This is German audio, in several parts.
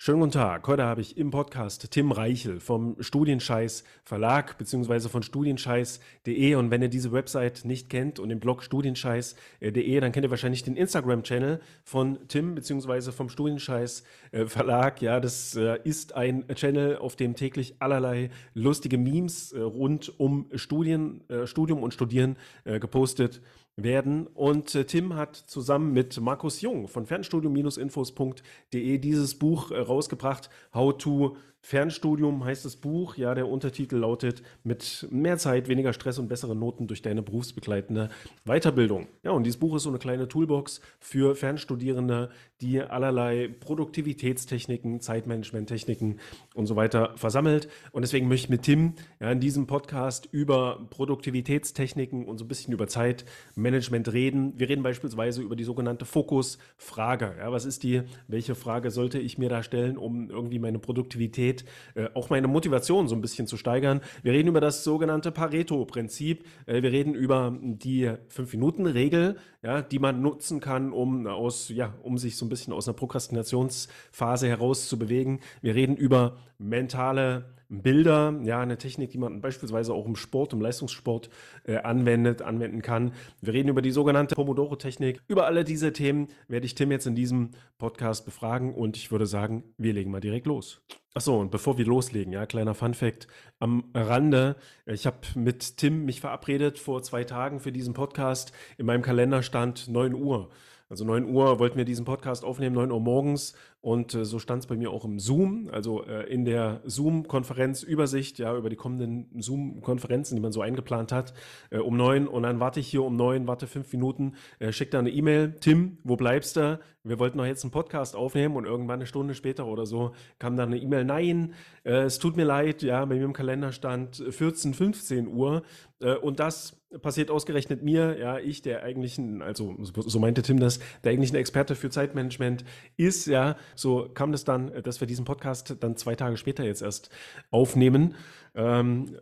Schönen guten Tag. Heute habe ich im Podcast Tim Reichel vom Studienscheiß Verlag beziehungsweise von studienscheiß.de und wenn ihr diese Website nicht kennt und den Blog studienscheiß.de, dann kennt ihr wahrscheinlich den Instagram-Channel von Tim beziehungsweise vom Studienscheiß äh, Verlag. Ja, das äh, ist ein Channel, auf dem täglich allerlei lustige Memes äh, rund um Studien, Studium und Studieren gepostet werden. Und äh, Tim hat zusammen mit Markus Jung von fernstudium-infos.de dieses Buch äh, rausgebracht, How to Fernstudium heißt das Buch. Ja, der Untertitel lautet mit mehr Zeit, weniger Stress und bessere Noten durch deine berufsbegleitende Weiterbildung. Ja, und dieses Buch ist so eine kleine Toolbox für Fernstudierende, die allerlei Produktivitätstechniken, Zeitmanagementtechniken und so weiter versammelt. Und deswegen möchte ich mit Tim ja, in diesem Podcast über Produktivitätstechniken und so ein bisschen über Zeitmanagement reden. Wir reden beispielsweise über die sogenannte Fokusfrage. Ja, was ist die? Welche Frage sollte ich mir da stellen, um irgendwie meine Produktivität Motivität, äh, auch meine Motivation so ein bisschen zu steigern. Wir reden über das sogenannte Pareto-Prinzip. Äh, wir reden über die Fünf-Minuten-Regel, ja, die man nutzen kann, um aus, ja, um sich so ein bisschen aus einer Prokrastinationsphase heraus zu bewegen. Wir reden über mentale Bilder, ja, eine Technik, die man beispielsweise auch im Sport, im Leistungssport äh, anwendet, anwenden kann. Wir reden über die sogenannte Pomodoro-Technik. Über alle diese Themen werde ich Tim jetzt in diesem Podcast befragen und ich würde sagen, wir legen mal direkt los. Achso, und bevor wir loslegen, ja, kleiner Fun-Fact am Rande. Ich habe mit Tim mich verabredet vor zwei Tagen für diesen Podcast. In meinem Kalender stand 9 Uhr. Also 9 Uhr wollten wir diesen Podcast aufnehmen, 9 Uhr morgens. Und äh, so stand es bei mir auch im Zoom, also äh, in der Zoom-Konferenz-Übersicht, ja, über die kommenden Zoom-Konferenzen, die man so eingeplant hat, äh, um neun. Und dann warte ich hier um neun, warte fünf Minuten, äh, schickt da eine E-Mail. Tim, wo bleibst du? Wir wollten doch jetzt einen Podcast aufnehmen und irgendwann eine Stunde später oder so kam dann eine E-Mail. Nein, äh, es tut mir leid, ja, bei mir im Kalender stand 14, 15 Uhr. Äh, und das passiert ausgerechnet mir, ja, ich, der eigentlichen, also so meinte Tim das, der eigentlichen Experte für Zeitmanagement ist, ja, so kam das dann, dass wir diesen Podcast dann zwei Tage später jetzt erst aufnehmen. Ähm,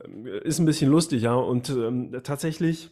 ist ein bisschen lustig, ja, und ähm, tatsächlich,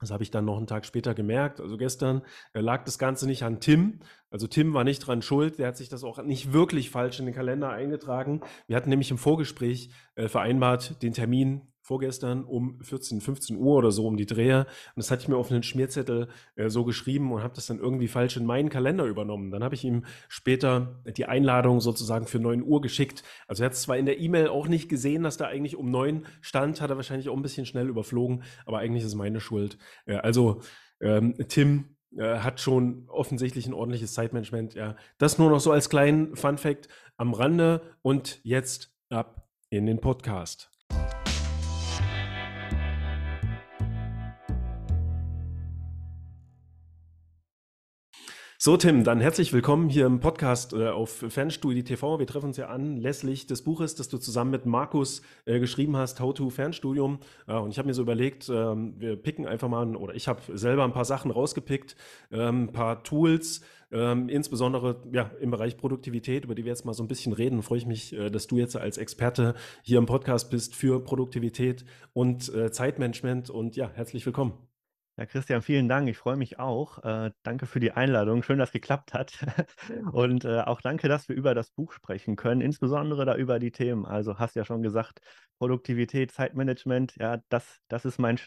das habe ich dann noch einen Tag später gemerkt. Also gestern äh, lag das Ganze nicht an Tim. Also Tim war nicht dran schuld. Der hat sich das auch nicht wirklich falsch in den Kalender eingetragen. Wir hatten nämlich im Vorgespräch äh, vereinbart, den Termin vorgestern um 14, 15 Uhr oder so um die Drehe. Und das hatte ich mir auf einen Schmierzettel äh, so geschrieben und habe das dann irgendwie falsch in meinen Kalender übernommen. Dann habe ich ihm später die Einladung sozusagen für 9 Uhr geschickt. Also er hat es zwar in der E-Mail auch nicht gesehen, dass da eigentlich um 9 stand, hat er wahrscheinlich auch ein bisschen schnell überflogen, aber eigentlich ist es meine Schuld. Äh, also ähm, Tim, äh, hat schon offensichtlich ein ordentliches Zeitmanagement. Ja, das nur noch so als kleinen Fun Fact am Rande und jetzt ab in den Podcast. So, Tim, dann herzlich willkommen hier im Podcast äh, auf Fernstudie TV. Wir treffen uns ja anlässlich des Buches, das du zusammen mit Markus äh, geschrieben hast, How to Fernstudium. Äh, und ich habe mir so überlegt, ähm, wir picken einfach mal, oder ich habe selber ein paar Sachen rausgepickt, ähm, ein paar Tools, ähm, insbesondere ja, im Bereich Produktivität, über die wir jetzt mal so ein bisschen reden. Freue ich mich, äh, dass du jetzt als Experte hier im Podcast bist für Produktivität und äh, Zeitmanagement. Und ja, herzlich willkommen. Ja, Christian, vielen Dank. Ich freue mich auch. Äh, danke für die Einladung. Schön, dass es geklappt hat. Und äh, auch danke, dass wir über das Buch sprechen können, insbesondere da über die Themen. Also hast ja schon gesagt, Produktivität, Zeitmanagement, ja, das, das ist mein,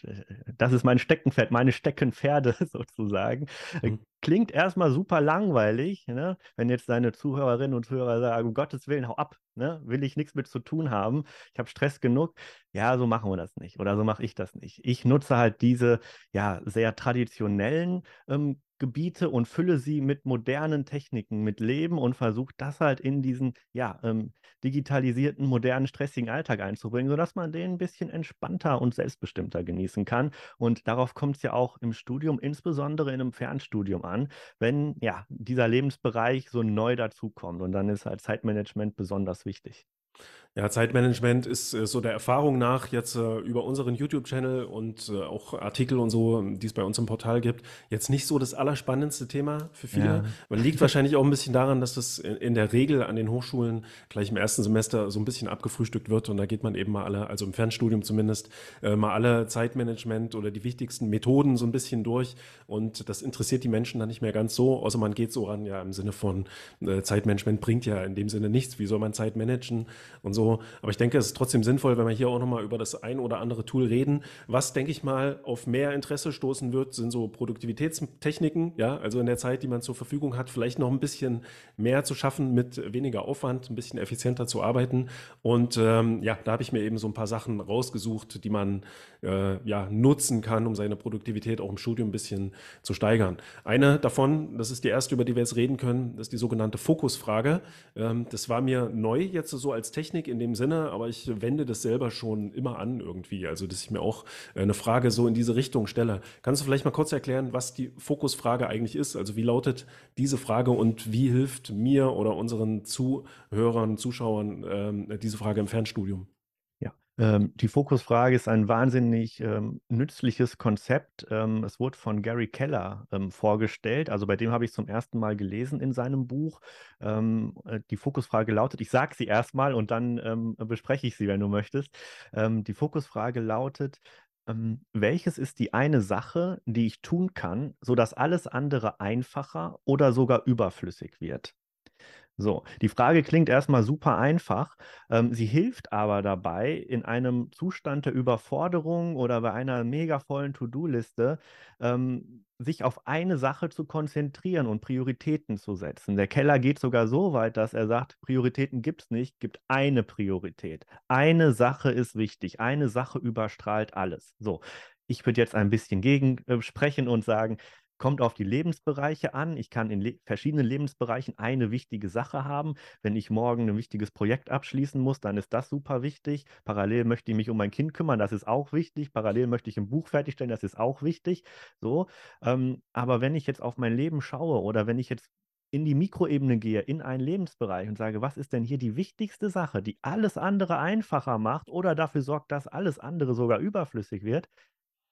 das ist mein Steckenpferd, meine Steckenpferde sozusagen. Mhm. Klingt erstmal super langweilig, ne? wenn jetzt deine Zuhörerinnen und Zuhörer sagen, um Gottes Willen, hau ab, ne? will ich nichts mit zu tun haben, ich habe Stress genug. Ja, so machen wir das nicht oder so mache ich das nicht. Ich nutze halt diese ja sehr traditionellen ähm, Gebiete und fülle sie mit modernen Techniken, mit Leben und versuche das halt in diesen ja, ähm, digitalisierten, modernen, stressigen Alltag einzubringen, sodass man den ein bisschen entspannter und selbstbestimmter genießen kann. Und darauf kommt es ja auch im Studium, insbesondere in einem Fernstudium an, wenn ja dieser Lebensbereich so neu dazukommt. Und dann ist halt Zeitmanagement besonders wichtig. Ja, Zeitmanagement ist äh, so der Erfahrung nach jetzt äh, über unseren YouTube-Channel und äh, auch Artikel und so, die es bei uns im Portal gibt, jetzt nicht so das allerspannendste Thema für viele. Ja. Man liegt wahrscheinlich auch ein bisschen daran, dass das in, in, der Regel an den Hochschulen gleich im ersten Semester so ein bisschen abgefrühstückt wird und da geht man eben mal alle, also im Fernstudium zumindest, mal alle Zeitmanagement oder die wichtigsten Methoden so ein bisschen durch und das interessiert die Menschen dann nicht mehr ganz so, außer man geht so ran, ja, im Sinne von Zeitmanagement bringt ja in dem Sinne nichts, wie soll man Zeit managen und so. Aber ich denke, es ist trotzdem sinnvoll, wenn wir hier auch nochmal über das ein oder andere Tool reden. Was, denke ich mal, auf mehr Interesse stoßen wird, sind so Produktivitätstechniken. Ja, also in der Zeit, die man zur Verfügung hat, vielleicht noch ein bisschen mehr zu schaffen mit weniger Aufwand, ein bisschen effizienter zu arbeiten. Und ähm, ja, da habe ich mir eben so ein paar Sachen rausgesucht, die man äh, ja nutzen kann, um seine Produktivität auch im Studium ein bisschen zu steigern. Eine davon, das ist die erste, über die wir jetzt reden können, das ist die sogenannte Fokusfrage. Ähm, das war mir neu jetzt so als Technik in dem Sinne, aber ich wende das selber schon immer an irgendwie. Also, dass ich mir auch äh, eine Frage so in diese Richtung stelle. Kannst du vielleicht mal kurz erklären, was die Fokusfrage eigentlich ist? Also, wie lautet diese Frage und wie hilft mir oder unseren Zuhörern, Zuschauern ähm, diese Frage im Fernstudium? Ähm, die Fokusfrage ist ein wahnsinnig ähm, nützliches Konzept. Ähm, es wurde von Gary Keller ähm, vorgestellt. Also bei dem habe ich zum ersten Mal gelesen in seinem Buch. Ähm, äh, die Fokusfrage lautet, ich sage sie erstmal und dann ähm, bespreche ich sie, wenn du möchtest. die Fokusfrage lautet, welches ist die eine Sache, die ich tun kann, sodass alles andere einfacher oder sogar überflüssig wird? So, die Frage klingt erstmal super einfach. Ähm, sie hilft aber dabei, in einem Zustand der Überforderung oder bei einer mega vollen To-Do-Liste ähm, sich auf eine Sache zu konzentrieren und Prioritäten zu setzen. Der Keller geht sogar so weit, dass er sagt, Prioritäten gibt es nicht, gibt eine Priorität. Eine Sache ist wichtig, eine Sache überstrahlt alles. So, ich würde jetzt ein bisschen gegen äh, sprechen und sagen, Kommt auf die Lebensbereiche an. Ich kann in le verschiedenen Lebensbereichen eine wichtige Sache haben. Wenn ich morgen ein wichtiges Projekt abschließen muss, dann ist das super wichtig. Parallel möchte ich mich um mein Kind kümmern, das ist auch wichtig. Parallel möchte ich ein Buch fertigstellen, das ist auch wichtig. So, ähm, aber wenn ich jetzt auf mein Leben schaue oder wenn ich jetzt in die Mikroebene gehe, in einen Lebensbereich und sage, was ist denn hier die wichtigste Sache, die alles andere einfacher macht oder dafür sorgt, dass alles andere sogar überflüssig wird,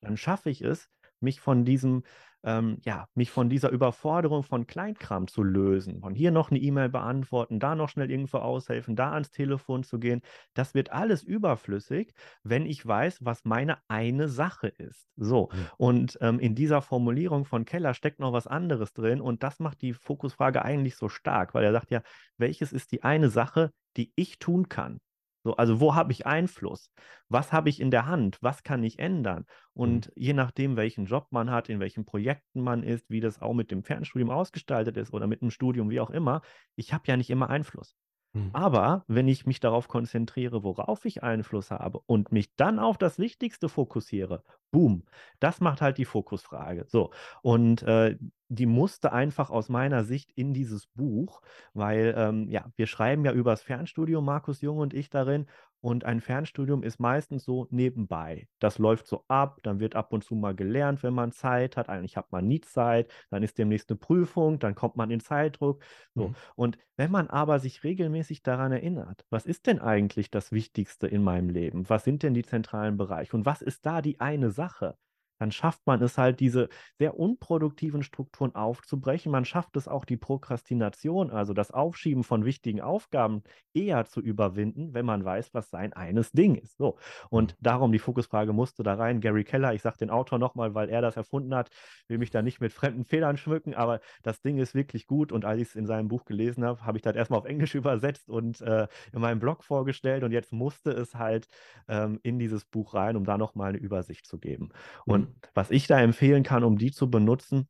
dann schaffe ich es, mich von diesem, ähm, ja, mich von dieser Überforderung von Kleinkram zu lösen. Von hier noch eine E-Mail beantworten, da noch schnell irgendwo aushelfen, da ans Telefon zu gehen. Das wird alles überflüssig, wenn ich weiß, was meine eine Sache ist. So. Mhm. Und ähm, in dieser Formulierung von Keller steckt noch was anderes drin und das macht die Fokusfrage eigentlich so stark, weil er sagt ja, welches ist die eine Sache, die ich tun kann? So, also wo habe ich Einfluss? Was habe ich in der Hand? Was kann ich ändern? Und mhm. je nachdem, welchen Job man hat, in welchen Projekten man ist, wie das auch mit dem Fernstudium ausgestaltet ist oder mit dem Studium, wie auch immer, ich habe ja nicht immer Einfluss. Mhm. Aber wenn ich mich darauf konzentriere, worauf ich Einfluss habe und mich dann auf das Wichtigste fokussiere, boom, das macht halt die Fokusfrage. So, und äh, die musste einfach aus meiner Sicht in dieses Buch, weil ähm, ja, wir schreiben ja über das Fernstudium, Markus Jung und ich darin, und ein Fernstudium ist meistens so nebenbei. Das läuft so ab, dann wird ab und zu mal gelernt, wenn man Zeit hat. Eigentlich hat man nie Zeit, dann ist demnächst eine Prüfung, dann kommt man in Zeitdruck. So. Mhm. Und wenn man aber sich regelmäßig daran erinnert, was ist denn eigentlich das Wichtigste in meinem Leben? Was sind denn die zentralen Bereiche? Und was ist da die eine Sache? Dann schafft man es halt, diese sehr unproduktiven Strukturen aufzubrechen. Man schafft es auch, die Prokrastination, also das Aufschieben von wichtigen Aufgaben, eher zu überwinden, wenn man weiß, was sein eines Ding ist. So. Und mhm. darum die Fokusfrage musste da rein. Gary Keller, ich sage den Autor nochmal, weil er das erfunden hat, will mich da nicht mit fremden Fehlern schmücken, aber das Ding ist wirklich gut. Und als ich es in seinem Buch gelesen habe, habe ich das erstmal auf Englisch übersetzt und äh, in meinem Blog vorgestellt. Und jetzt musste es halt ähm, in dieses Buch rein, um da nochmal eine Übersicht zu geben. Und was ich da empfehlen kann, um die zu benutzen,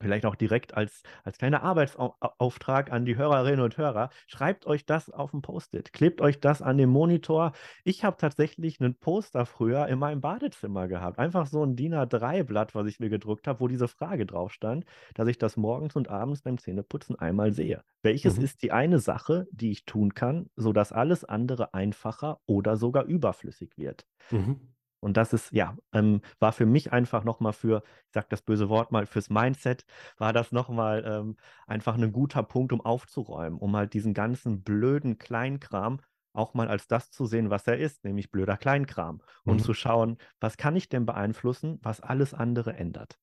vielleicht auch direkt als, als kleiner Arbeitsauftrag an die Hörerinnen und Hörer, schreibt euch das auf ein Post-it, klebt euch das an den Monitor. Ich habe tatsächlich einen Poster früher in meinem Badezimmer gehabt. Einfach so ein DIN A3-Blatt, was ich mir gedruckt habe, wo diese Frage drauf stand, dass ich das morgens und abends beim Zähneputzen einmal sehe. Welches mhm. ist die eine Sache, die ich tun kann, sodass alles andere einfacher oder sogar überflüssig wird? Mhm. Und das ist, ja, ähm, war für mich einfach nochmal für, ich sage das böse Wort mal, fürs Mindset, war das nochmal ähm, einfach ein guter Punkt, um aufzuräumen, um halt diesen ganzen blöden Kleinkram auch mal als das zu sehen, was er ist, nämlich blöder Kleinkram. Und Mhm. zu schauen, was kann ich denn beeinflussen, was alles andere ändert.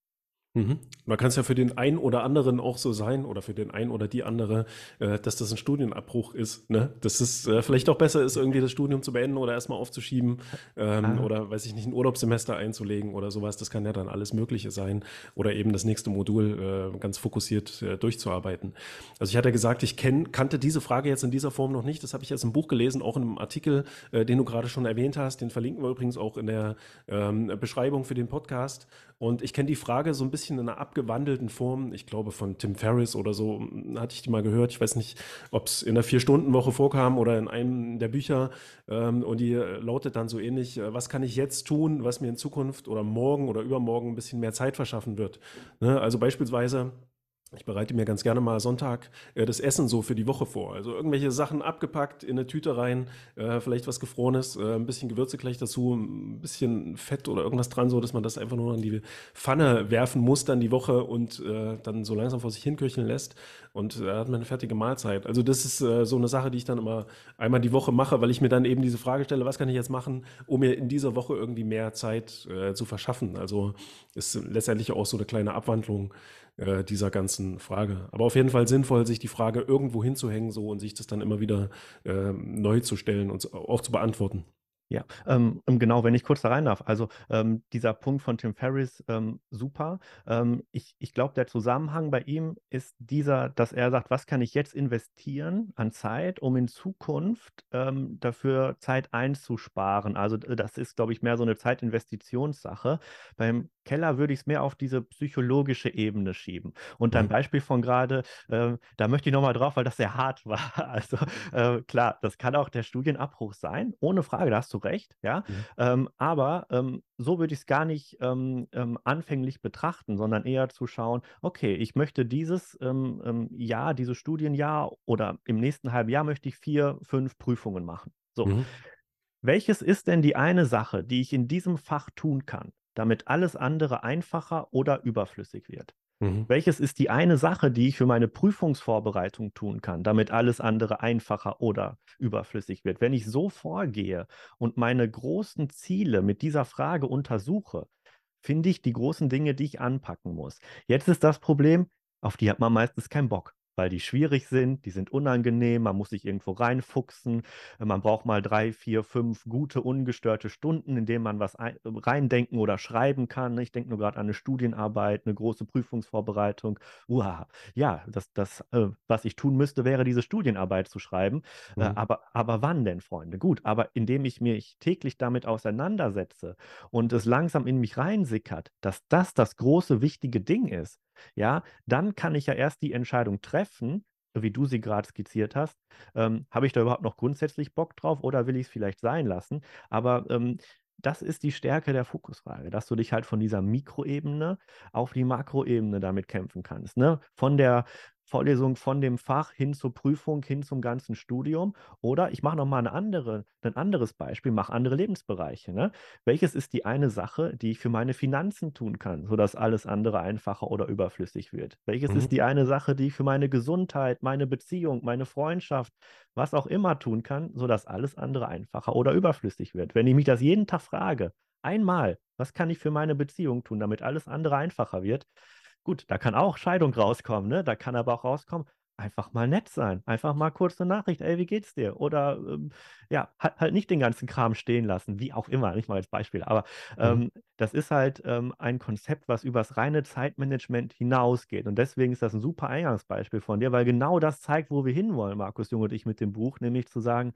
Mhm. Man kann es ja für den einen oder anderen auch so sein oder für den einen oder die andere, äh, dass das ein Studienabbruch ist. Ne? Dass es äh, vielleicht auch besser ist, irgendwie das Studium zu beenden oder erstmal aufzuschieben ähm, Ah. oder, weiß ich nicht, ein Urlaubssemester einzulegen oder sowas. Das kann ja dann alles Mögliche sein. Oder eben das nächste Modul äh, ganz fokussiert äh, durchzuarbeiten. Also ich hatte gesagt, ich kenn, kannte diese Frage jetzt in dieser Form noch nicht. Das habe ich jetzt im Buch gelesen, auch in einem Artikel, äh, den du gerade schon erwähnt hast. Den verlinken wir übrigens auch in der ähm, Beschreibung für den Podcast. Und ich kenne die Frage so ein bisschen in einer abgewandelten Form. Ich glaube, von Tim Ferriss oder so hm, hatte ich die mal gehört. Ich weiß nicht, ob es in der Vier-Stunden-Woche vorkam oder in einem der Bücher. Ähm, und die äh, lautet dann so ähnlich, äh, was kann ich jetzt tun, was mir in Zukunft oder morgen oder übermorgen ein bisschen mehr Zeit verschaffen wird. Ne? Also beispielsweise ich bereite mir ganz gerne mal Sonntag äh, das Essen so für die Woche vor. Also irgendwelche Sachen abgepackt, in eine Tüte rein, äh, vielleicht was Gefrorenes, äh, ein bisschen Gewürze gleich dazu, ein bisschen Fett oder irgendwas dran, so dass man das einfach nur in die Pfanne werfen muss dann die Woche und äh, dann so langsam vor sich hinköcheln lässt. Und da hat man eine fertige Mahlzeit. Also das ist äh, so eine Sache, die ich dann immer einmal die Woche mache, weil ich mir dann eben diese Frage stelle, was kann ich jetzt machen, um mir in dieser Woche irgendwie mehr Zeit äh, zu verschaffen. Also ist letztendlich auch so eine kleine Abwandlung äh, dieser ganzen Frage. Aber auf jeden Fall sinnvoll, sich die Frage irgendwo hinzuhängen so und sich das dann immer wieder äh, neu zu stellen und auch zu beantworten. Ja, ähm, genau, wenn ich kurz da rein darf. Also ähm, dieser Punkt von Tim Ferriss, ähm, super. Ähm, ich ich glaube, der Zusammenhang bei ihm ist dieser, dass er sagt, was kann ich jetzt investieren an Zeit, um in Zukunft ähm, dafür Zeit einzusparen. Also das ist, glaube ich, mehr so eine Zeitinvestitionssache. Beim Keller würde ich es mehr auf diese psychologische Ebene schieben. Und dein Mhm. Beispiel von gerade, ähm, da möchte ich nochmal drauf, weil das sehr hart war. Also äh, klar, das kann auch der Studienabbruch sein, ohne Frage, da hast du recht, ja. Mhm. Ähm, aber ähm, so würde ich es gar nicht ähm, ähm, anfänglich betrachten, sondern eher zu schauen, okay, ich möchte dieses ähm, ähm, Jahr, dieses Studienjahr oder im nächsten halben Jahr möchte ich vier, fünf Prüfungen machen. So, Mhm. welches ist denn die eine Sache, die ich in diesem Fach tun kann, damit alles andere einfacher oder überflüssig wird? Mhm. Welches ist die eine Sache, die ich für meine Prüfungsvorbereitung tun kann, damit alles andere einfacher oder überflüssig wird? Wenn ich so vorgehe und meine großen Ziele mit dieser Frage untersuche, finde ich die großen Dinge, die ich anpacken muss. Jetzt ist das Problem, auf die hat man meistens keinen Bock, weil die schwierig sind, die sind unangenehm, man muss sich irgendwo reinfuchsen, äh, man braucht mal drei, vier, fünf gute, ungestörte Stunden, in denen man was ein, äh, reindenken oder schreiben kann. Ich denke nur gerade an eine Studienarbeit, eine große Prüfungsvorbereitung. Uah, ja, das, das äh, was ich tun müsste, wäre diese Studienarbeit zu schreiben. Äh, Mhm. aber, aber wann denn, Freunde? Gut, aber indem ich mich täglich damit auseinandersetze und es langsam in mich reinsickert, dass das das große, wichtige Ding ist, ja, dann kann ich ja erst die Entscheidung treffen, wie du sie gerade skizziert hast. Ähm, habe ich da überhaupt noch grundsätzlich Bock drauf oder will ich es vielleicht sein lassen? Aber ähm, das ist die Stärke der Fokusfrage, dass du dich halt von dieser Mikroebene auf die Makroebene damit kämpfen kannst. Ne? Von der Vorlesung, von dem Fach hin zur Prüfung, hin zum ganzen Studium. Oder ich mache nochmal eine andere, ein anderes Beispiel, mache andere Lebensbereiche. Ne? Welches ist die eine Sache, die ich für meine Finanzen tun kann, sodass alles andere einfacher oder überflüssig wird? Welches Mhm. ist die eine Sache, die ich für meine Gesundheit, meine Beziehung, meine Freundschaft, was auch immer tun kann, sodass alles andere einfacher oder überflüssig wird? Wenn ich mich das jeden Tag frage, einmal, was kann ich für meine Beziehung tun, damit alles andere einfacher wird? Gut, da kann auch Scheidung rauskommen, ne? Da kann aber auch rauskommen, einfach mal nett sein, einfach mal kurz eine Nachricht, ey, wie geht's dir? Oder ähm, ja, halt, halt nicht den ganzen Kram stehen lassen, wie auch immer, nicht mal als Beispiel. Aber Mhm. ähm, das ist halt ähm, ein Konzept, was übers reine Zeitmanagement hinausgeht. Und deswegen ist das ein super Eingangsbeispiel von dir, weil genau das zeigt, wo wir hinwollen, Markus Jung und ich mit dem Buch, nämlich zu sagen,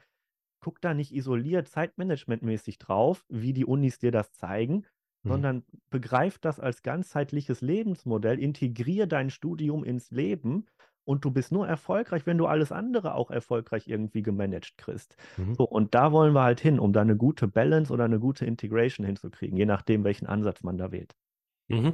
guck da nicht isoliert zeitmanagementmäßig drauf, wie die Unis dir das zeigen, Mhm. sondern begreif das als ganzheitliches Lebensmodell, integriere dein Studium ins Leben und du bist nur erfolgreich, wenn du alles andere auch erfolgreich irgendwie gemanagt kriegst. Mhm. So, und da wollen wir halt hin, um da eine gute Balance oder eine gute Integration hinzukriegen, je nachdem, welchen Ansatz man da wählt. Mhm.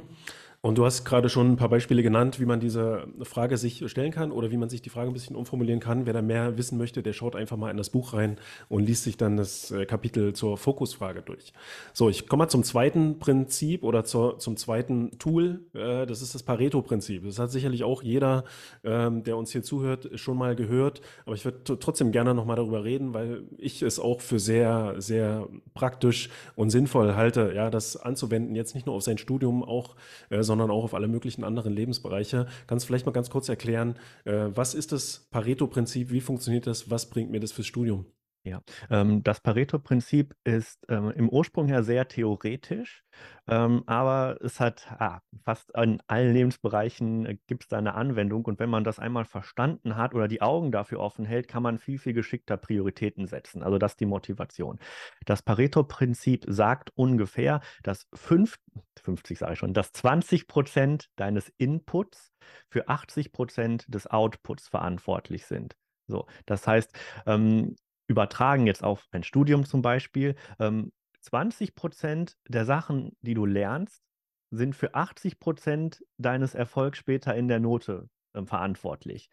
Und du hast gerade schon ein paar Beispiele genannt, wie man diese Frage sich stellen kann oder wie man sich die Frage ein bisschen umformulieren kann. Wer da mehr wissen möchte, der schaut einfach mal in das Buch rein und liest sich dann das äh, Kapitel zur Fokusfrage durch. So, ich komme mal zum zweiten Prinzip oder zur, zum zweiten Tool. Äh, das ist das Pareto-Prinzip. Das hat sicherlich auch jeder, ähm, der uns hier zuhört, schon mal gehört. Aber ich würde trotzdem gerne nochmal darüber reden, weil ich es auch für sehr, sehr praktisch und sinnvoll halte, ja, das anzuwenden, jetzt nicht nur auf sein Studium, auch, sondern sondern auch auf alle möglichen anderen Lebensbereiche. Kannst du vielleicht mal ganz kurz erklären, äh, was ist das Pareto-Prinzip, wie funktioniert das, was bringt mir das fürs Studium? Ja, ähm, das Pareto-Prinzip ist ähm, im Ursprung her sehr theoretisch, ähm, aber es hat ah, fast in allen Lebensbereichen äh, gibt es da eine Anwendung und wenn man das einmal verstanden hat oder die Augen dafür offen hält, kann man viel, viel geschickter Prioritäten setzen. Also das ist die Motivation. Das Pareto-Prinzip sagt ungefähr, dass fünf, 50 sage ich schon, dass 20 Prozent deines Inputs für 80 Prozent des Outputs verantwortlich sind. So, das heißt, ähm, übertragen jetzt auf ein Studium zum Beispiel, ähm, 20 Prozent der Sachen, die du lernst, sind für 80 Prozent deines Erfolgs später in der Note äh, verantwortlich.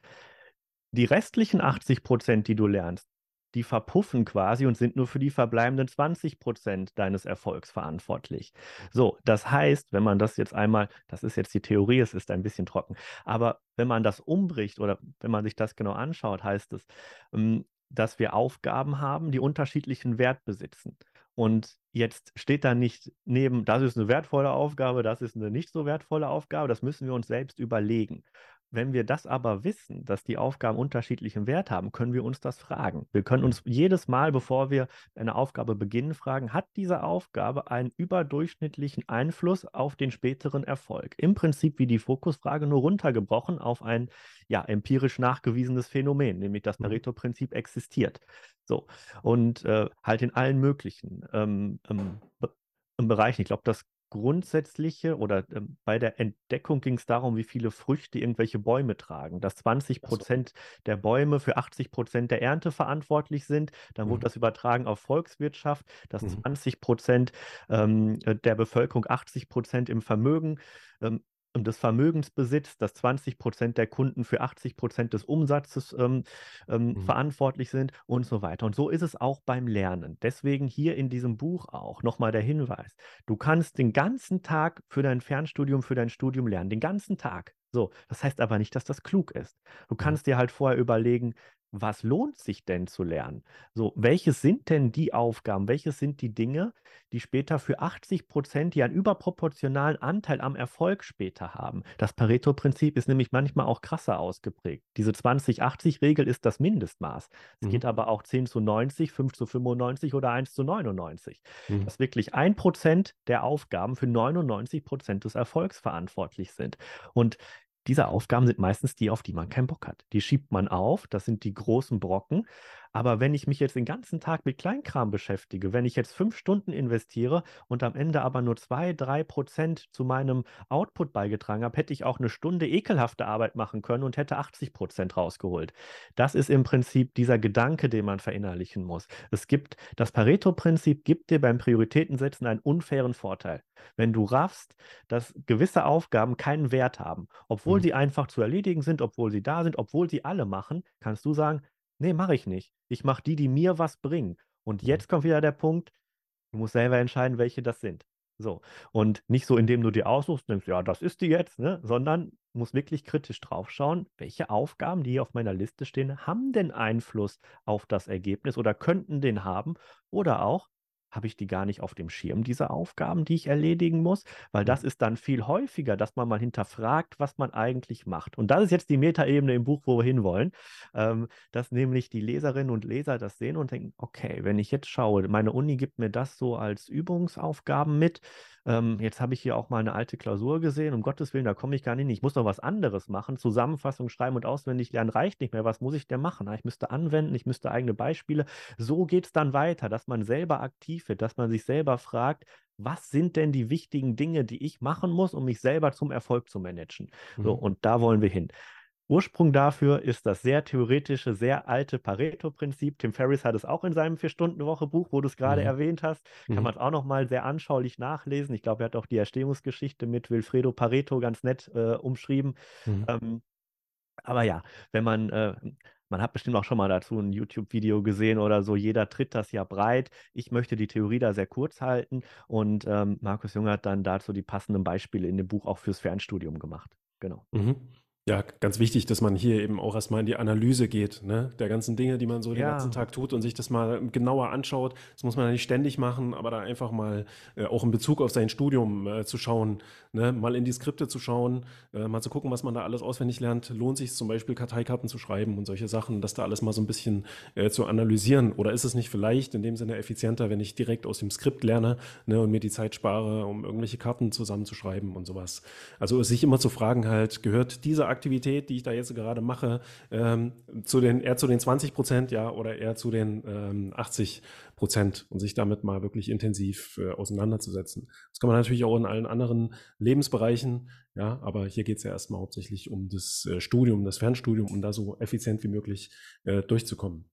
Die restlichen 80 Prozent, die du lernst, die verpuffen quasi und sind nur für die verbleibenden 20 Prozent deines Erfolgs verantwortlich. So, das heißt, wenn man das jetzt einmal, das ist jetzt die Theorie, es ist ein bisschen trocken, aber wenn man das umbricht oder wenn man sich das genau anschaut, heißt es, ähm, dass wir Aufgaben haben, die unterschiedlichen Wert besitzen. Und jetzt steht da nicht neben, das ist eine wertvolle Aufgabe, das ist eine nicht so wertvolle Aufgabe, das müssen wir uns selbst überlegen. Wenn wir das aber wissen, dass die Aufgaben unterschiedlichen Wert haben, können wir uns das fragen. Wir können uns jedes Mal, bevor wir eine Aufgabe beginnen, fragen, hat diese Aufgabe einen überdurchschnittlichen Einfluss auf den späteren Erfolg? Im Prinzip wie die Fokusfrage nur runtergebrochen auf ein ja, empirisch nachgewiesenes Phänomen, nämlich das mhm. Pareto-Prinzip existiert. So, und äh, halt in allen möglichen ähm, ähm, Bereichen. Ich glaube, das grundsätzliche oder äh, bei der Entdeckung ging es darum, wie viele Früchte irgendwelche Bäume tragen. Dass 20 Prozent so. der Bäume für 80 Prozent der Ernte verantwortlich sind. Dann mhm. wurde das übertragen auf Volkswirtschaft, dass mhm. 20 Prozent ähm, der Bevölkerung 80 Prozent im Vermögen ähm, und des Vermögensbesitz, dass 20 Prozent der Kunden für 80 Prozent des Umsatzes ähm, ähm, mhm. verantwortlich sind und so weiter. Und so ist es auch beim Lernen. Deswegen hier in diesem Buch auch nochmal der Hinweis. Du kannst den ganzen Tag für dein Fernstudium, für dein Studium lernen, den ganzen Tag. So, das heißt aber nicht, dass das klug ist. Du kannst dir halt vorher überlegen, was lohnt sich denn zu lernen? So, welches sind denn die Aufgaben? Welches sind die Dinge, die später für 80 Prozent, die einen überproportionalen Anteil am Erfolg später haben? Das Pareto-Prinzip ist nämlich manchmal auch krasser ausgeprägt. Diese 20-80-Regel ist das Mindestmaß. Es mhm. geht aber auch 10 zu 90, 5 zu 95 oder 1 zu 99. Mhm. Dass wirklich ein Prozent der Aufgaben für 99 Prozent des Erfolgs verantwortlich sind. Und diese Aufgaben sind meistens die, auf die man keinen Bock hat. Die schiebt man auf, das sind die großen Brocken. Aber wenn ich mich jetzt den ganzen Tag mit Kleinkram beschäftige, wenn ich jetzt fünf Stunden investiere und am Ende aber nur zwei, drei Prozent zu meinem Output beigetragen habe, hätte ich auch eine Stunde ekelhafte Arbeit machen können und hätte 80 Prozent rausgeholt. Das ist im Prinzip dieser Gedanke, den man verinnerlichen muss. Es gibt, das Pareto-Prinzip gibt dir beim Prioritätensetzen einen unfairen Vorteil. Wenn du raffst, dass gewisse Aufgaben keinen Wert haben, obwohl mhm. sie einfach zu erledigen sind, obwohl sie da sind, obwohl sie alle machen, kannst du sagen, nee, mache ich nicht. Ich mache die, die mir was bringen. Und mhm. jetzt kommt wieder der Punkt, du musst selber entscheiden, welche das sind. So. Und nicht so, indem du dir aussuchst, denkst, ja, das ist die jetzt, ne? sondern muss wirklich kritisch drauf schauen, welche Aufgaben, die hier auf meiner Liste stehen, haben denn Einfluss auf das Ergebnis oder könnten den haben. Oder auch, habe ich die gar nicht auf dem Schirm, diese Aufgaben, die ich erledigen muss, weil das ist dann viel häufiger, dass man mal hinterfragt, was man eigentlich macht. Und das ist jetzt die Metaebene im Buch, wo wir hinwollen, ähm, dass nämlich die Leserinnen und Leser das sehen und denken, okay, wenn ich jetzt schaue, meine Uni gibt mir das so als Übungsaufgaben mit, ähm, jetzt habe ich hier auch mal eine alte Klausur gesehen, um Gottes Willen, da komme ich gar nicht hin. Ich muss noch was anderes machen. Zusammenfassung schreiben und auswendig lernen reicht nicht mehr. Was muss ich denn machen? Ich müsste anwenden, ich müsste eigene Beispiele. So geht es dann weiter, dass man selber aktiv wird, dass man sich selber fragt, was sind denn die wichtigen Dinge, die ich machen muss, um mich selber zum Erfolg zu managen? Mhm. So, und da wollen wir hin. Ursprung dafür ist das sehr theoretische, sehr alte Pareto-Prinzip. Tim Ferriss hat es auch in seinem Vier-Stunden-Woche-Buch, wo du es gerade Mhm. erwähnt hast. Kann Mhm. man es auch nochmal sehr anschaulich nachlesen. Ich glaube, er hat auch die Erstehungsgeschichte mit Wilfredo Pareto ganz nett äh, umschrieben. Mhm. Ähm, aber ja, wenn man, äh, man hat bestimmt auch schon mal dazu ein YouTube-Video gesehen oder so, jeder tritt das ja breit. Ich möchte die Theorie da sehr kurz halten und ähm, Markus Jung hat dann dazu die passenden Beispiele in dem Buch auch fürs Fernstudium gemacht. Genau. Mhm. Ja, ganz wichtig, dass man hier eben auch erstmal in die Analyse geht, ne? Der ganzen Dinge, die man so den Ja. ganzen Tag tut und sich das mal genauer anschaut. Das muss man ja nicht ständig machen, aber da einfach mal äh, auch in Bezug auf sein Studium äh, zu schauen, ne? Mal in die Skripte zu schauen, äh, mal zu gucken, was man da alles auswendig lernt. Lohnt sich zum Beispiel Karteikarten zu schreiben und solche Sachen, das da alles mal so ein bisschen äh, zu analysieren? Oder ist es nicht vielleicht in dem Sinne effizienter, wenn ich direkt aus dem Skript lerne ne? und mir die Zeit spare, um irgendwelche Karten zusammenzuschreiben und sowas? Also sich immer zu fragen halt, gehört diese Aktivität, die ich da jetzt gerade mache, ähm, zu den, eher zu den 20 Prozent, ja, oder eher zu den ähm, 80 Prozent und sich damit mal wirklich intensiv äh, auseinanderzusetzen. Das kann man natürlich auch in allen anderen Lebensbereichen, ja, aber hier geht es ja erstmal hauptsächlich um das äh, Studium, das Fernstudium, um da so effizient wie möglich äh, durchzukommen.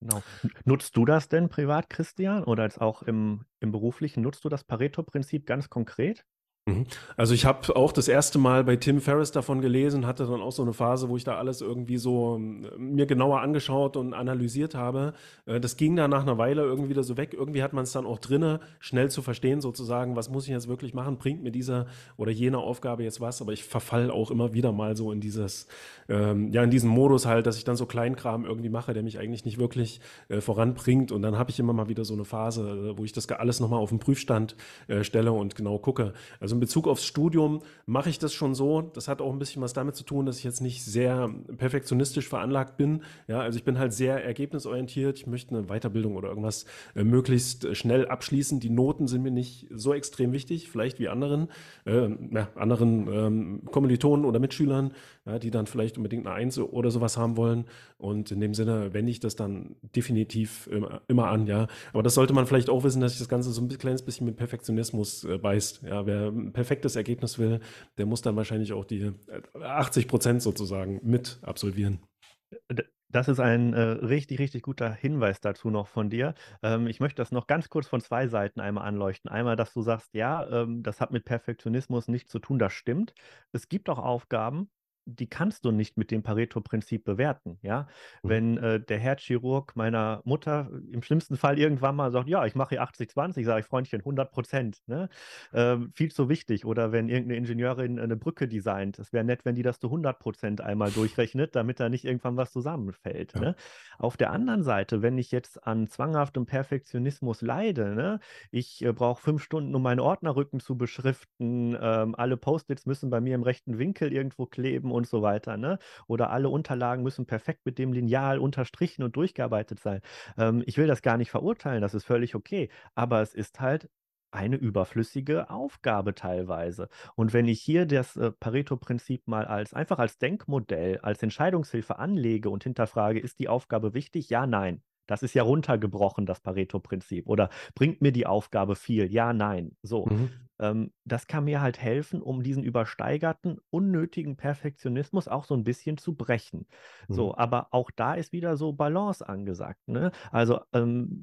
Genau. Nutzt du das denn privat, Christian, oder jetzt auch im, im beruflichen? Nutzt du das Pareto-Prinzip ganz konkret? Mhm. Also ich habe auch das erste Mal bei Tim Ferriss davon gelesen, hatte dann auch so eine Phase, wo ich da alles irgendwie so ähm, mir genauer angeschaut und analysiert habe. Äh, Das ging dann nach einer Weile irgendwie wieder so weg. Irgendwie hat man es dann auch drinne, schnell zu verstehen sozusagen, was muss ich jetzt wirklich machen, bringt mir diese oder jene Aufgabe jetzt was. Aber ich verfall auch immer wieder mal so in dieses, ähm, ja, in diesen Modus halt, dass ich dann so Kleinkram irgendwie mache, der mich eigentlich nicht wirklich äh, voranbringt. Und dann habe ich immer mal wieder so eine Phase, äh, wo ich das alles nochmal auf den Prüfstand äh, stelle und genau gucke. Also in Bezug aufs Studium mache ich das schon so. Das hat auch ein bisschen was damit zu tun, dass ich jetzt nicht sehr perfektionistisch veranlagt bin. Ja, also ich bin halt sehr ergebnisorientiert. Ich möchte eine Weiterbildung oder irgendwas äh, möglichst äh, schnell abschließen. Die Noten sind mir nicht so extrem wichtig, vielleicht wie anderen, äh, ja, anderen ähm, Kommilitonen oder Mitschülern, ja, die dann vielleicht unbedingt eine Eins oder sowas haben wollen. Und in dem Sinne wende ich das dann definitiv immer, immer an, ja. Aber das sollte man vielleicht auch wissen, dass sich das Ganze so ein kleines bisschen mit Perfektionismus äh, beißt. Ja, wer perfektes Ergebnis will, der muss dann wahrscheinlich auch die äh, 80 Prozent sozusagen mit absolvieren. Das ist ein äh, richtig, richtig guter Hinweis dazu noch von dir. Ähm, ich möchte das noch ganz kurz von zwei Seiten einmal anleuchten. Einmal, dass du sagst, ja, ähm, das hat mit Perfektionismus nichts zu tun, das stimmt. Es gibt auch Aufgaben, die kannst du nicht mit dem Pareto-Prinzip bewerten. Ja? Mhm. Wenn äh, der Herzchirurg meiner Mutter im schlimmsten Fall irgendwann mal sagt, ja, ich mache hier 80-20, sage ich, Freundchen, 100 Prozent. Ne? Ähm, viel zu wichtig. Oder wenn irgendeine Ingenieurin eine Brücke designt, es wäre nett, wenn die das zu 100 Prozent einmal durchrechnet, damit da nicht irgendwann was zusammenfällt. Ja. Ne? Auf der anderen Seite, wenn ich jetzt an zwanghaftem Perfektionismus leide, ne? ich äh, brauche fünf Stunden, um meinen Ordnerrücken zu beschriften, ähm, alle Post-its müssen bei mir im rechten Winkel irgendwo kleben und so weiter, ne? oder alle Unterlagen müssen perfekt mit dem Lineal unterstrichen und durchgearbeitet sein. Ähm, ich will das gar nicht verurteilen, das ist völlig okay, aber es ist halt eine überflüssige Aufgabe teilweise. Und wenn ich hier das äh, Pareto-Prinzip mal als einfach als Denkmodell, als Entscheidungshilfe anlege und hinterfrage, ist die Aufgabe wichtig? Ja, nein. Das ist ja runtergebrochen, das Pareto-Prinzip. Oder bringt mir die Aufgabe viel? Ja, nein. So. Mhm. Ähm, das kann mir halt helfen, um diesen übersteigerten, unnötigen Perfektionismus auch so ein bisschen zu brechen. So, Mhm. aber auch da ist wieder so Balance angesagt. Ne? Also ähm,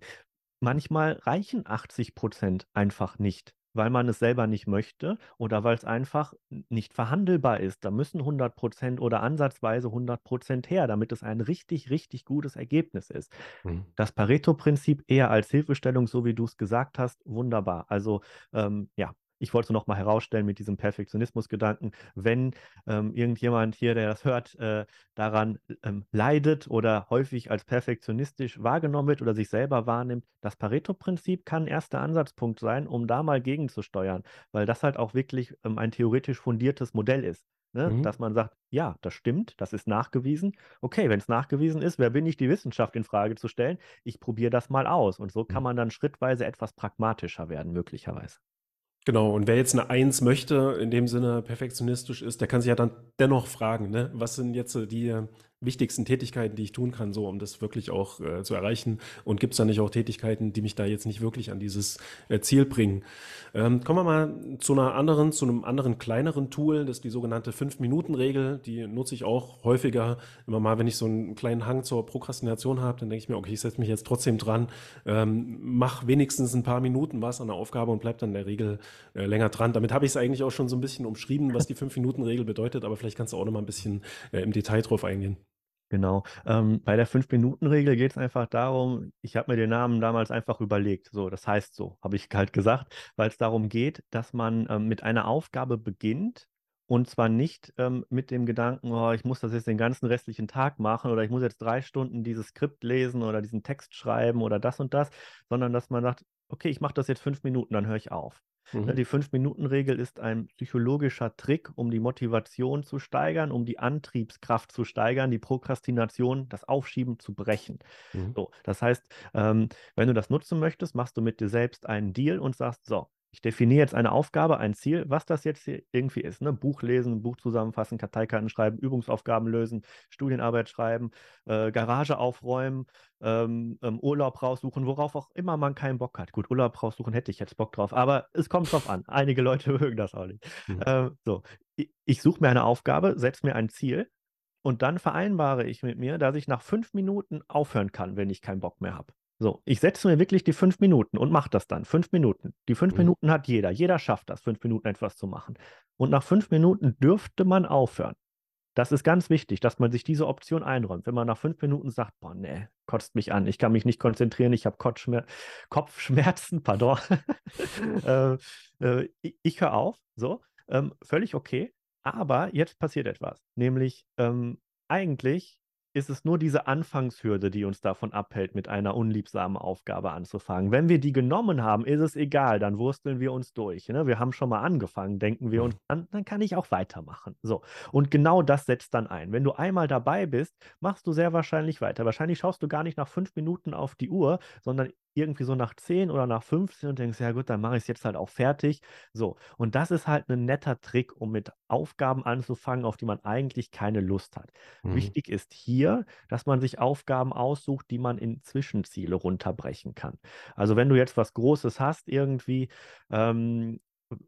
manchmal reichen 80 Prozent einfach nicht, weil man es selber nicht möchte oder weil es einfach nicht verhandelbar ist. Da müssen 100 Prozent oder ansatzweise 100 Prozent her, damit es ein richtig, richtig gutes Ergebnis ist. Mhm. Das Pareto-Prinzip eher als Hilfestellung, so wie du es gesagt hast, wunderbar. Also ähm, ja, ich wollte noch mal herausstellen mit diesem Perfektionismus-Gedanken, wenn ähm, irgendjemand hier, der das hört, äh, daran ähm, leidet oder häufig als perfektionistisch wahrgenommen wird oder sich selber wahrnimmt, das Pareto-Prinzip kann ein erster Ansatzpunkt sein, um da mal gegenzusteuern, weil das halt auch wirklich ähm, ein theoretisch fundiertes Modell ist. Ne? Mhm. Dass man sagt, ja, das stimmt, das ist nachgewiesen. Okay, wenn es nachgewiesen ist, wer bin ich, die Wissenschaft in Frage zu stellen? Ich probiere das mal aus. Und so kann man dann schrittweise etwas pragmatischer werden, möglicherweise. Genau, und wer jetzt eine Eins möchte, in dem Sinne perfektionistisch ist, der kann sich ja dann dennoch fragen, ne? Was sind jetzt die wichtigsten Tätigkeiten, die ich tun kann, so um das wirklich auch äh, zu erreichen? Und gibt es da nicht auch Tätigkeiten, die mich da jetzt nicht wirklich an dieses äh, Ziel bringen? Ähm, kommen wir mal zu einer anderen, zu einem anderen kleineren Tool, das ist die sogenannte 5-Minuten-Regel. Die nutze ich auch häufiger. Immer mal, wenn ich so einen kleinen Hang zur Prokrastination habe, dann denke ich mir, okay, ich setze mich jetzt trotzdem dran, ähm, mach wenigstens ein paar Minuten was an der Aufgabe und bleib dann in der Regel äh, länger dran. Damit habe ich es eigentlich auch schon so ein bisschen umschrieben, was die 5-Minuten-Regel bedeutet, aber vielleicht kannst du auch noch mal ein bisschen äh, im Detail drauf eingehen. Genau. Ähm, bei der Fünf-Minuten-Regel geht es einfach darum, ich habe mir den Namen damals einfach überlegt. So, das heißt so, habe ich halt gesagt, weil es darum geht, dass man ähm, mit einer Aufgabe beginnt und zwar nicht ähm, mit dem Gedanken, oh, ich muss das jetzt den ganzen restlichen Tag machen oder ich muss jetzt drei Stunden dieses Skript lesen oder diesen Text schreiben oder das und das, sondern dass man sagt, okay, ich mache das jetzt fünf Minuten, dann höre ich auf. Ne, mhm. Die Fünf-Minuten-Regel ist ein psychologischer Trick, um die Motivation zu steigern, um die Antriebskraft zu steigern, die Prokrastination, das Aufschieben zu brechen. Mhm. So, das heißt, ähm, wenn du das nutzen möchtest, machst du mit dir selbst einen Deal und sagst, so, ich definiere jetzt eine Aufgabe, ein Ziel, was das jetzt irgendwie ist. Ne? Buch lesen, Buch zusammenfassen, Karteikarten schreiben, Übungsaufgaben lösen, Studienarbeit schreiben, äh, Garage aufräumen, ähm, ähm, Urlaub raussuchen, worauf auch immer man keinen Bock hat. Gut, Urlaub raussuchen hätte ich jetzt Bock drauf, aber es kommt drauf an. Einige Leute mögen das auch nicht. Mhm. Ähm, so, ich, ich suche mir eine Aufgabe, setze mir ein Ziel und dann vereinbare ich mit mir, dass ich nach fünf Minuten aufhören kann, wenn ich keinen Bock mehr habe. So, ich setze mir wirklich die fünf Minuten und mache das dann. Fünf Minuten. Die fünf mhm. Minuten hat jeder. Jeder schafft das, fünf Minuten etwas zu machen. Und nach fünf Minuten dürfte man aufhören. Das ist ganz wichtig, dass man sich diese Option einräumt. Wenn man nach fünf Minuten sagt, boah, nee, kotzt mich an, ich kann mich nicht konzentrieren, ich habe Kopfschmerzen, pardon. äh, äh, ich, ich höre auf, so, ähm, völlig okay. Aber jetzt passiert etwas, nämlich ähm, eigentlich ist es nur diese Anfangshürde, die uns davon abhält, mit einer unliebsamen Aufgabe anzufangen. Wenn wir die genommen haben, ist es egal, dann wursteln wir uns durch. Ne? Wir haben schon mal angefangen, denken wir uns, dann, dann kann ich auch weitermachen. So. Und genau das setzt dann ein. Wenn du einmal dabei bist, machst du sehr wahrscheinlich weiter. Wahrscheinlich schaust du gar nicht nach fünf Minuten auf die Uhr, sondern irgendwie so nach 10 oder nach 15 und denkst, ja gut, dann mache ich es jetzt halt auch fertig. So, und das ist halt ein netter Trick, um mit Aufgaben anzufangen, auf die man eigentlich keine Lust hat. Mhm. Wichtig ist hier, dass man sich Aufgaben aussucht, die man in Zwischenziele runterbrechen kann. Also wenn du jetzt was Großes hast, irgendwie ähm,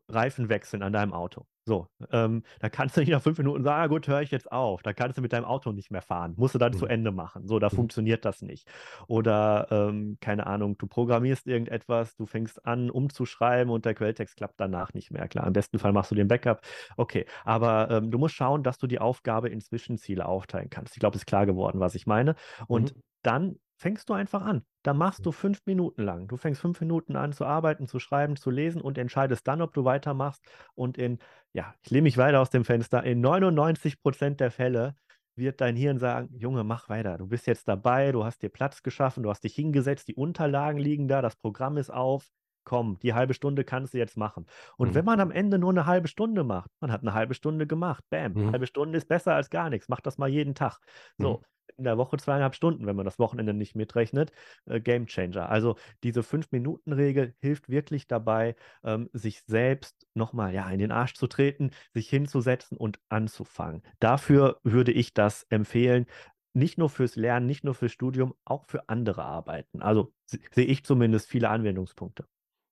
Reifen wechseln an deinem Auto. So, ähm, da kannst du nicht nach fünf Minuten sagen, ah, gut, höre ich jetzt auf. Da kannst du mit deinem Auto nicht mehr fahren. Musst du dann mhm. zu Ende machen. So, da mhm. funktioniert das nicht. Oder, ähm, keine Ahnung, du programmierst irgendetwas, du fängst an, umzuschreiben und der Quelltext klappt danach nicht mehr. Klar, im besten Fall machst du den Backup. Okay, aber ähm, du musst schauen, dass du die Aufgabe in Zwischenziele aufteilen kannst. Ich glaube, es ist klar geworden, was ich meine. Und mhm. dann fängst du einfach an. Da machst mhm. du fünf Minuten lang. Du fängst fünf Minuten an zu arbeiten, zu schreiben, zu lesen und entscheidest dann, ob du weitermachst. Und in, ja, ich lehne mich weiter aus dem Fenster, in 99 Prozent der Fälle wird dein Hirn sagen, Junge, mach weiter. Du bist jetzt dabei, du hast dir Platz geschaffen, du hast dich hingesetzt, die Unterlagen liegen da, das Programm ist auf. Komm, die halbe Stunde kannst du jetzt machen. Und mhm. wenn man am Ende nur eine halbe Stunde macht, man hat eine halbe Stunde gemacht, bam, mhm. halbe Stunde ist besser als gar nichts. Mach das mal jeden Tag. So, mhm in der Woche zweieinhalb Stunden, wenn man das Wochenende nicht mitrechnet. Äh, Game Changer. Also diese Fünf-Minuten-Regel hilft wirklich dabei, ähm, sich selbst nochmal ja, in den Arsch zu treten, sich hinzusetzen und anzufangen. Dafür würde ich das empfehlen. Nicht nur fürs Lernen, nicht nur fürs Studium, auch für andere Arbeiten. Also sehe ich zumindest viele Anwendungspunkte.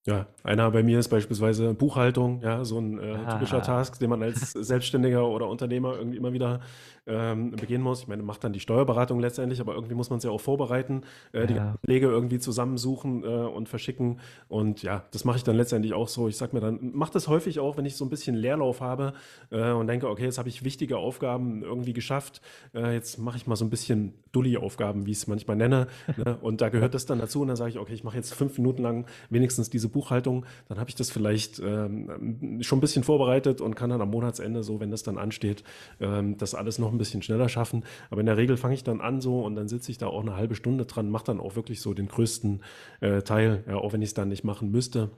Ja, einer bei mir ist beispielsweise Buchhaltung, ja, so ein äh, typischer ah. Task, den man als Selbstständiger oder Unternehmer irgendwie immer wieder ähm, beginnen muss. Ich meine, macht dann die Steuerberatung letztendlich, aber irgendwie muss man es ja auch vorbereiten, äh, die ja. Belege irgendwie zusammensuchen äh, und verschicken. Und ja, das mache ich dann letztendlich auch so. Ich sage mir dann, mach das häufig auch, wenn ich so ein bisschen Leerlauf habe äh, und denke, okay, jetzt habe ich wichtige Aufgaben irgendwie geschafft. Äh, jetzt mache ich mal so ein bisschen Dulli-Aufgaben, wie ich es manchmal nenne. ne? Und da gehört das dann dazu. Und dann sage ich, okay, ich mache jetzt fünf Minuten lang wenigstens diese Buchhaltung, dann habe ich das vielleicht ähm, schon ein bisschen vorbereitet und kann dann am Monatsende, so wenn das dann ansteht, ähm, das alles noch ein bisschen schneller schaffen. Aber in der Regel fange ich dann an so und dann sitze ich da auch eine halbe Stunde dran, mache dann auch wirklich so den größten äh, Teil, ja, auch wenn ich es dann nicht machen müsste.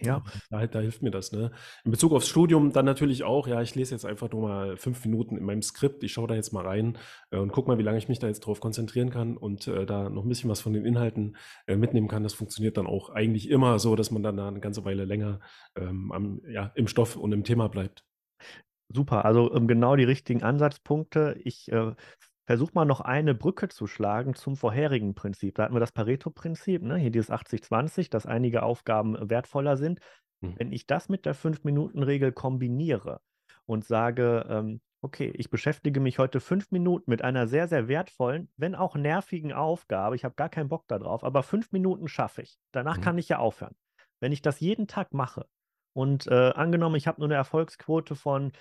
Ja, da, da, hilft mir das. Ne? In Bezug aufs Studium dann natürlich auch, ja, ich lese jetzt einfach nur mal fünf Minuten in meinem Skript, ich schaue da jetzt mal rein äh, und gucke mal, wie lange ich mich da jetzt drauf konzentrieren kann und äh, da noch ein bisschen was von den Inhalten äh, mitnehmen kann. Das funktioniert dann auch eigentlich immer so, dass man dann da eine ganze Weile länger ähm, am, ja, im Stoff und im Thema bleibt. Super, also ähm, genau die richtigen Ansatzpunkte. Ich äh, versuch mal noch eine Brücke zu schlagen zum vorherigen Prinzip. Da hatten wir das Pareto-Prinzip, ne? hier dieses 80-20, dass einige Aufgaben wertvoller sind. Mhm. Wenn ich das mit der 5-Minuten-Regel kombiniere und sage, ähm, okay, ich beschäftige mich heute fünf Minuten mit einer sehr, sehr wertvollen, wenn auch nervigen Aufgabe, ich habe gar keinen Bock darauf, aber fünf Minuten schaffe ich. Danach mhm. kann ich ja aufhören. Wenn ich das jeden Tag mache und äh, angenommen, ich habe nur eine Erfolgsquote von äh,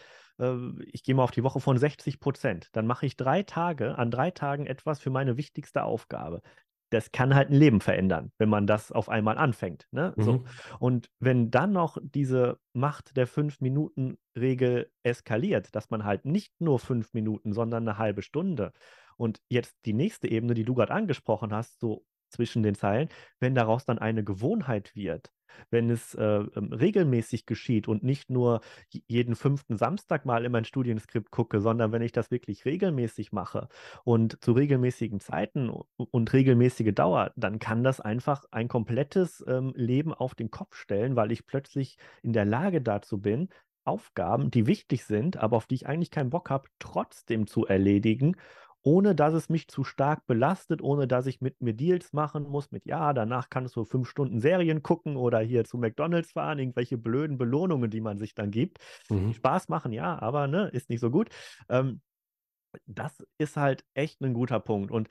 ich gehe mal auf die Woche von 60 Prozent. Dann mache ich drei Tage, an drei Tagen etwas für meine wichtigste Aufgabe. Das kann halt ein Leben verändern, wenn man das auf einmal anfängt. Ne? Mhm. So. Und wenn dann noch diese Macht der Fünf-Minuten-Regel eskaliert, dass man halt nicht nur fünf Minuten, sondern eine halbe Stunde und jetzt die nächste Ebene, die du gerade angesprochen hast, so zwischen den Zeilen, wenn daraus dann eine Gewohnheit wird, wenn es äh, ähm, regelmäßig geschieht und nicht nur jeden fünften Samstag mal in mein Studienskript gucke, sondern wenn ich das wirklich regelmäßig mache und zu regelmäßigen Zeiten und regelmäßige Dauer, dann kann das einfach ein komplettes ähm, Leben auf den Kopf stellen, weil ich plötzlich in der Lage dazu bin, Aufgaben, die wichtig sind, aber auf die ich eigentlich keinen Bock habe, trotzdem zu erledigen ohne dass es mich zu stark belastet, ohne dass ich mit mir Deals machen muss, mit ja, danach kannst du fünf Stunden Serien gucken oder hier zu McDonalds fahren, irgendwelche blöden Belohnungen, die man sich dann gibt. Mhm. Spaß machen, ja, aber ne, ist nicht so gut. Ähm, das ist halt echt ein guter Punkt. Und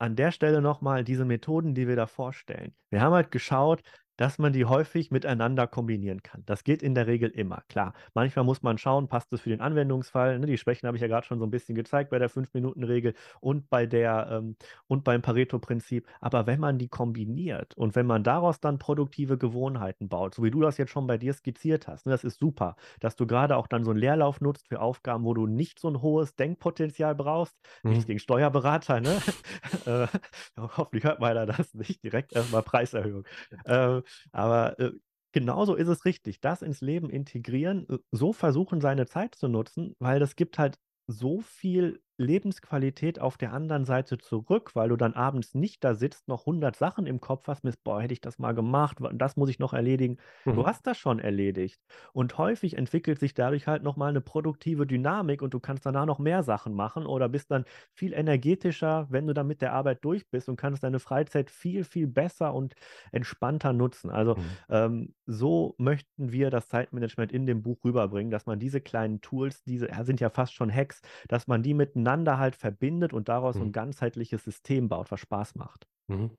an der Stelle nochmal diese Methoden, die wir da vorstellen. Wir haben halt geschaut, dass man die häufig miteinander kombinieren kann. Das geht in der Regel immer, klar. Manchmal muss man schauen, passt es für den Anwendungsfall. Ne? Die Schwächen habe ich ja gerade schon so ein bisschen gezeigt bei der 5-Minuten-Regel und bei der ähm, und beim Pareto-Prinzip. Aber wenn man die kombiniert und wenn man daraus dann produktive Gewohnheiten baut, so wie du das jetzt schon bei dir skizziert hast, ne? das ist super, dass du gerade auch dann so einen Leerlauf nutzt für Aufgaben, wo du nicht so ein hohes Denkpotenzial brauchst. Mhm. Nichts gegen Steuerberater, ne? äh, hoffentlich hört meiner das nicht direkt erstmal Preiserhöhung. Äh, aber äh, genauso ist es richtig, das ins Leben integrieren, äh, so versuchen, seine Zeit zu nutzen, weil das gibt halt so viel Lebensqualität auf der anderen Seite zurück, weil du dann abends nicht da sitzt, noch 100 Sachen im Kopf hast, mit, boah, hätte ich das mal gemacht, das muss ich noch erledigen. Mhm. Du hast das schon erledigt. Und häufig entwickelt sich dadurch halt nochmal eine produktive Dynamik und du kannst danach noch mehr Sachen machen oder bist dann viel energetischer, wenn du dann mit der Arbeit durch bist und kannst deine Freizeit viel, viel besser und entspannter nutzen. Also mhm. ähm, so möchten wir das Zeitmanagement in dem Buch rüberbringen, dass man diese kleinen Tools, diese sind ja fast schon Hacks, dass man die miteinander miteinander halt verbindet und daraus mhm. ein ganzheitliches System baut, was Spaß macht. Mhm.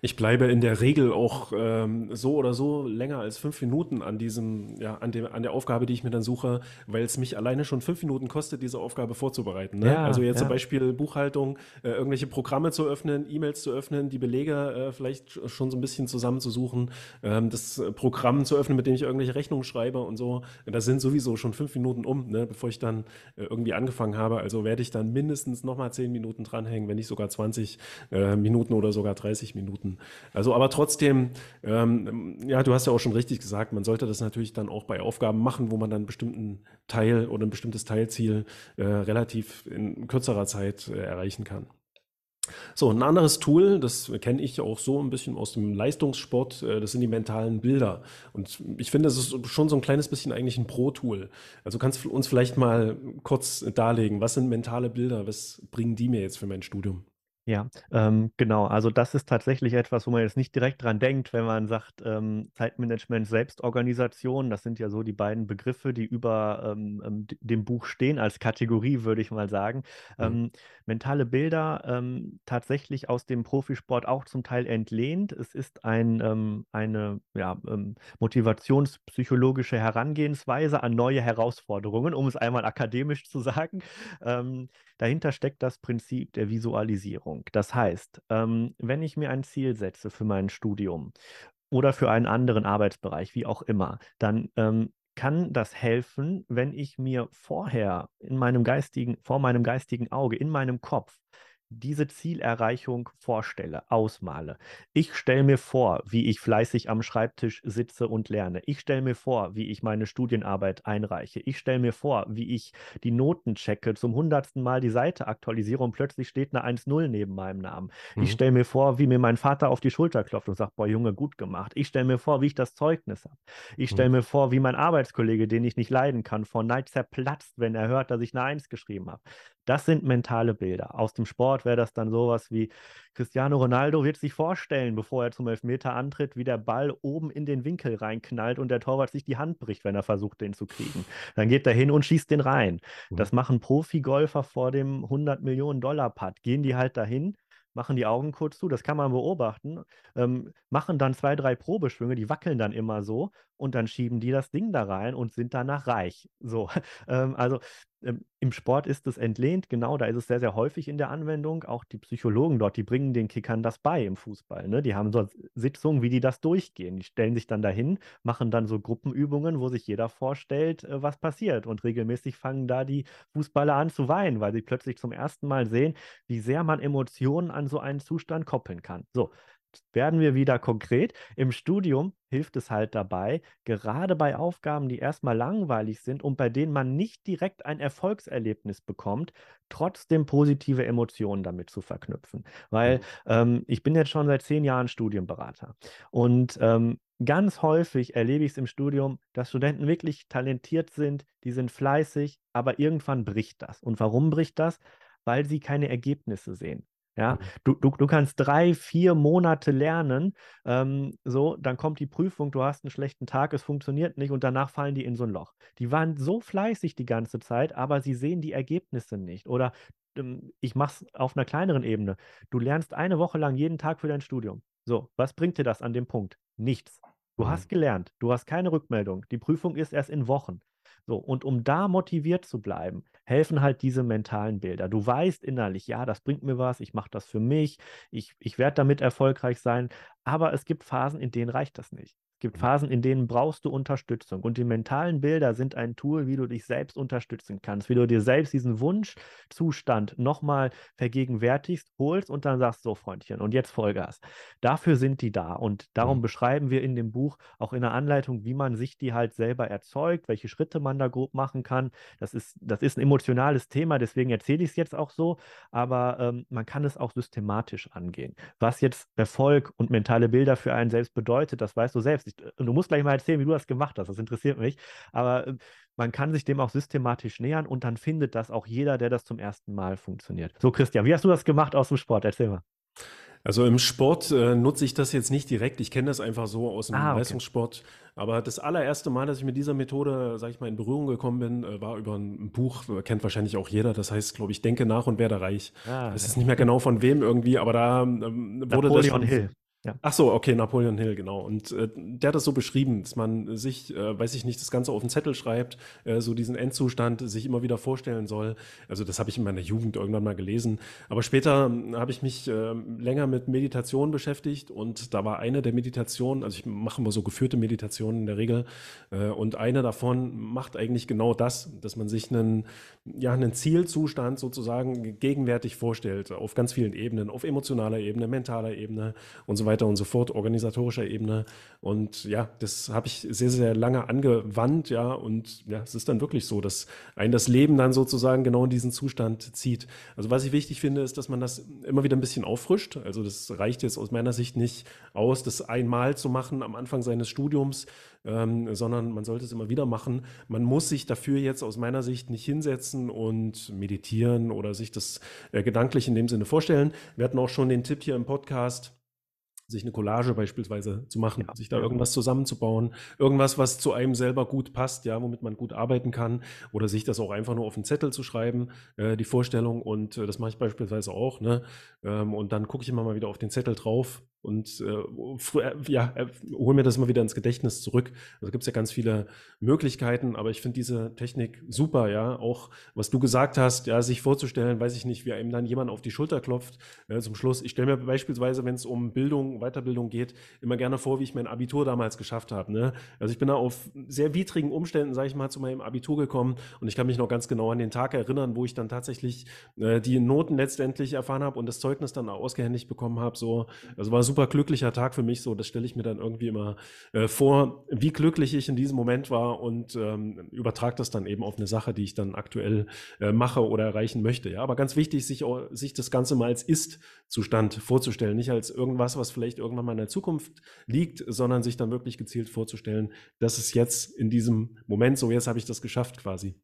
Ich bleibe in der Regel auch ähm, so oder so länger als fünf Minuten an diesem, ja, an dem, an der Aufgabe, die ich mir dann suche, weil es mich alleine schon fünf Minuten kostet, diese Aufgabe vorzubereiten. Ne? Ja, also jetzt ja. zum Beispiel Buchhaltung, äh, irgendwelche Programme zu öffnen, E-Mails zu öffnen, die Belege äh, vielleicht schon so ein bisschen zusammenzusuchen, ähm, das Programm zu öffnen, mit dem ich irgendwelche Rechnungen schreibe und so. Da sind sowieso schon fünf Minuten um, ne, bevor ich dann äh, irgendwie angefangen habe. Also werde ich dann mindestens nochmal zehn Minuten dranhängen, wenn nicht sogar 20 äh, Minuten oder sogar 30 Minuten. Also aber trotzdem, ähm, ja, du hast ja auch schon richtig gesagt, man sollte das natürlich dann auch bei Aufgaben machen, wo man dann einen bestimmten Teil oder ein bestimmtes Teilziel äh, relativ in kürzerer Zeit äh, erreichen kann. So, ein anderes Tool, das kenne ich auch so ein bisschen aus dem Leistungssport, äh, das sind die mentalen Bilder. Und ich finde, das ist schon so ein kleines bisschen eigentlich ein Pro-Tool. Also kannst du uns vielleicht mal kurz darlegen, was sind mentale Bilder, was bringen die mir jetzt für mein Studium? Ja, ähm, genau. Also das ist tatsächlich etwas, wo man jetzt nicht direkt dran denkt, wenn man sagt, ähm, Zeitmanagement, Selbstorganisation. Das sind ja so die beiden Begriffe, die über ähm, ähm dem Buch stehen, als Kategorie, würde ich mal sagen. Mhm. Ähm, mentale Bilder ähm, tatsächlich aus dem Profisport auch zum Teil entlehnt. Es ist ein, eine ja, motivationspsychologische Herangehensweise an neue Herausforderungen, um es einmal akademisch zu sagen. dahinter steckt das Prinzip der Visualisierung. Richtung. Das heißt, ähm, wenn ich mir ein Ziel setze für mein Studium oder für einen anderen Arbeitsbereich, wie auch immer, dann ähm, kann das helfen, wenn ich mir vorher in meinem geistigen, vor meinem geistigen Auge, in meinem Kopf diese Zielerreichung vorstelle, ausmale. Ich stelle mir vor, wie ich fleißig am Schreibtisch sitze und lerne. Ich stelle mir vor, wie ich meine Studienarbeit einreiche. Ich stelle mir vor, wie ich die Noten checke, zum hundertsten Mal die Seite aktualisiere und plötzlich steht eine 1-0 neben meinem Namen. Mhm. Ich stelle mir vor, wie mir mein Vater auf die Schulter klopft und sagt, boah, Junge, gut gemacht. Ich stelle mir vor, wie ich das Zeugnis habe. Ich stelle mhm. mir vor, wie mein Arbeitskollege, den ich nicht leiden kann, vor Neid zerplatzt, wenn er hört, dass ich eine 1 geschrieben habe. Das sind mentale Bilder. Aus dem Sport wäre das dann sowas wie Cristiano Ronaldo wird sich vorstellen, bevor er zum Elfmeter antritt, wie der Ball oben in den Winkel reinknallt und der Torwart sich die Hand bricht, wenn er versucht, den zu kriegen. Dann geht er hin und schießt den rein. Mhm. Das machen Profi-Golfer vor dem 100 Millionen Dollar Putt. Gehen die halt dahin, machen die Augen kurz zu, das kann man beobachten, ähm, machen dann zwei, drei Probeschwünge, die wackeln dann immer so und dann schieben die das Ding da rein und sind danach reich. So, ähm, also ähm, im Sport ist es entlehnt, genau, da ist es sehr, sehr häufig in der Anwendung. Auch die Psychologen dort, die bringen den Kickern das bei im Fußball. Ne? Die haben so Sitzungen, wie die das durchgehen. Die stellen sich dann dahin, machen dann so Gruppenübungen, wo sich jeder vorstellt, äh, was passiert. Und regelmäßig fangen da die Fußballer an zu weinen, weil sie plötzlich zum ersten Mal sehen, wie sehr man Emotionen an so einen Zustand koppeln kann. So, werden wir wieder konkret. Im Studium hilft es halt dabei, gerade bei Aufgaben, die erstmal langweilig sind und bei denen man nicht direkt ein Erfolgserlebnis bekommt, trotzdem positive Emotionen damit zu verknüpfen. Weil mhm. ähm, ich bin jetzt schon seit zehn Jahren Studienberater und ähm, ganz häufig erlebe ich es im Studium, dass Studenten wirklich talentiert sind, die sind fleißig, aber irgendwann bricht das. Und warum bricht das? Weil sie keine Ergebnisse sehen. Ja, mhm. du, du, du kannst drei, vier Monate lernen, ähm, so, dann kommt die Prüfung, du hast einen schlechten Tag, es funktioniert nicht und danach fallen die in so ein Loch. Die waren so fleißig die ganze Zeit, aber sie sehen die Ergebnisse nicht. Oder ähm, ich mache es auf einer kleineren Ebene. Du lernst eine Woche lang jeden Tag für dein Studium. So, was bringt dir das an dem Punkt? Nichts. Du mhm. hast gelernt, du hast keine Rückmeldung. Die Prüfung ist erst in Wochen. So, und um da motiviert zu bleiben, helfen halt diese mentalen Bilder. Du weißt innerlich, ja, das bringt mir was, ich mache das für mich, ich, ich werde damit erfolgreich sein, aber es gibt Phasen, in denen reicht das nicht. Es gibt mhm. Phasen, in denen brauchst du Unterstützung. Und die mentalen Bilder sind ein Tool, wie du dich selbst unterstützen kannst, wie du dir selbst diesen Wunschzustand nochmal vergegenwärtigst, holst und dann sagst, so Freundchen, und jetzt Vollgas. Dafür sind die da. Und darum mhm. beschreiben wir in dem Buch auch in der Anleitung, wie man sich die halt selber erzeugt, welche Schritte man da grob machen kann. Das ist, das ist ein emotionales Thema, deswegen erzähle ich es jetzt auch so, aber ähm, man kann es auch systematisch angehen. Was jetzt Erfolg und mentale Bilder für einen selbst bedeutet, das weißt du selbst ich, äh, du musst gleich mal erzählen, wie du das gemacht hast. Das interessiert mich. Aber äh, man kann sich dem auch systematisch nähern und dann findet das auch jeder, der das zum ersten Mal funktioniert. So, Christian, wie hast du das gemacht aus dem Sport? Erzähl mal. Also im Sport äh, nutze ich das jetzt nicht direkt. Ich kenne das einfach so aus dem ah, okay. Leistungssport. Aber das allererste Mal, dass ich mit dieser Methode, sage ich mal, in Berührung gekommen bin, äh, war über ein Buch, kennt wahrscheinlich auch jeder. Das heißt, glaube ich, Denke nach und werde reich. Ah, es ist nicht mehr genau von wem irgendwie, aber da ähm, wurde Napoleon das schon. Hill. Ja. Ach so, okay, Napoleon Hill, genau. Und äh, der hat das so beschrieben, dass man sich, äh, weiß ich nicht, das Ganze auf den Zettel schreibt, äh, so diesen Endzustand sich immer wieder vorstellen soll. Also das habe ich in meiner Jugend irgendwann mal gelesen. Aber später hm, habe ich mich äh, länger mit Meditation beschäftigt und da war eine der Meditationen, also ich mache immer so geführte Meditationen in der Regel, äh, und eine davon macht eigentlich genau das, dass man sich einen, ja, einen Zielzustand sozusagen gegenwärtig vorstellt, auf ganz vielen Ebenen, auf emotionaler Ebene, mentaler Ebene und so weiter weiter und so fort, organisatorischer Ebene. Und ja, das habe ich sehr, sehr lange angewandt, ja. Und ja, es ist dann wirklich so, dass ein das Leben dann sozusagen genau in diesen Zustand zieht. Also was ich wichtig finde, ist, dass man das immer wieder ein bisschen auffrischt. Also das reicht jetzt aus meiner Sicht nicht aus, das einmal zu machen am Anfang seines Studiums, ähm, sondern man sollte es immer wieder machen. Man muss sich dafür jetzt aus meiner Sicht nicht hinsetzen und meditieren oder sich das äh, gedanklich in dem Sinne vorstellen. Wir hatten auch schon den Tipp hier im Podcast, sich eine Collage beispielsweise zu machen, ja. sich da irgendwas zusammenzubauen, irgendwas, was zu einem selber gut passt, ja, womit man gut arbeiten kann, oder sich das auch einfach nur auf einen Zettel zu schreiben, äh, die Vorstellung. Und äh, das mache ich beispielsweise auch, ne? Ähm, und dann gucke ich immer mal wieder auf den Zettel drauf und äh, äh ja, äh, hol mir das mal wieder ins Gedächtnis zurück. Also gibt es ja ganz viele Möglichkeiten, aber ich finde diese Technik super, ja. Auch was du gesagt hast, ja, sich vorzustellen, weiß ich nicht, wie einem dann jemand auf die Schulter klopft äh, zum Schluss. Ich stelle mir beispielsweise, wenn es um Bildung, Weiterbildung geht, immer gerne vor, wie ich mein Abitur damals geschafft habe. Ne? Also ich bin da auf sehr widrigen Umständen, sage ich mal, zu meinem Abitur gekommen und ich kann mich noch ganz genau an den Tag erinnern, wo ich dann tatsächlich äh, die Noten letztendlich erfahren habe und das Zeugnis dann ausgehändigt bekommen habe. So, also war super super glücklicher Tag für mich. So, das stelle ich mir dann irgendwie immer äh, vor, wie glücklich ich in diesem Moment war und ähm, übertrage das dann eben auf eine Sache, die ich dann aktuell äh, mache oder erreichen möchte. Ja, aber ganz wichtig, sich, sich das Ganze mal als Ist-Zustand vorzustellen, nicht als irgendwas, was vielleicht irgendwann mal in der Zukunft liegt, sondern sich dann wirklich gezielt vorzustellen, dass es jetzt in diesem Moment so, jetzt habe ich das geschafft quasi.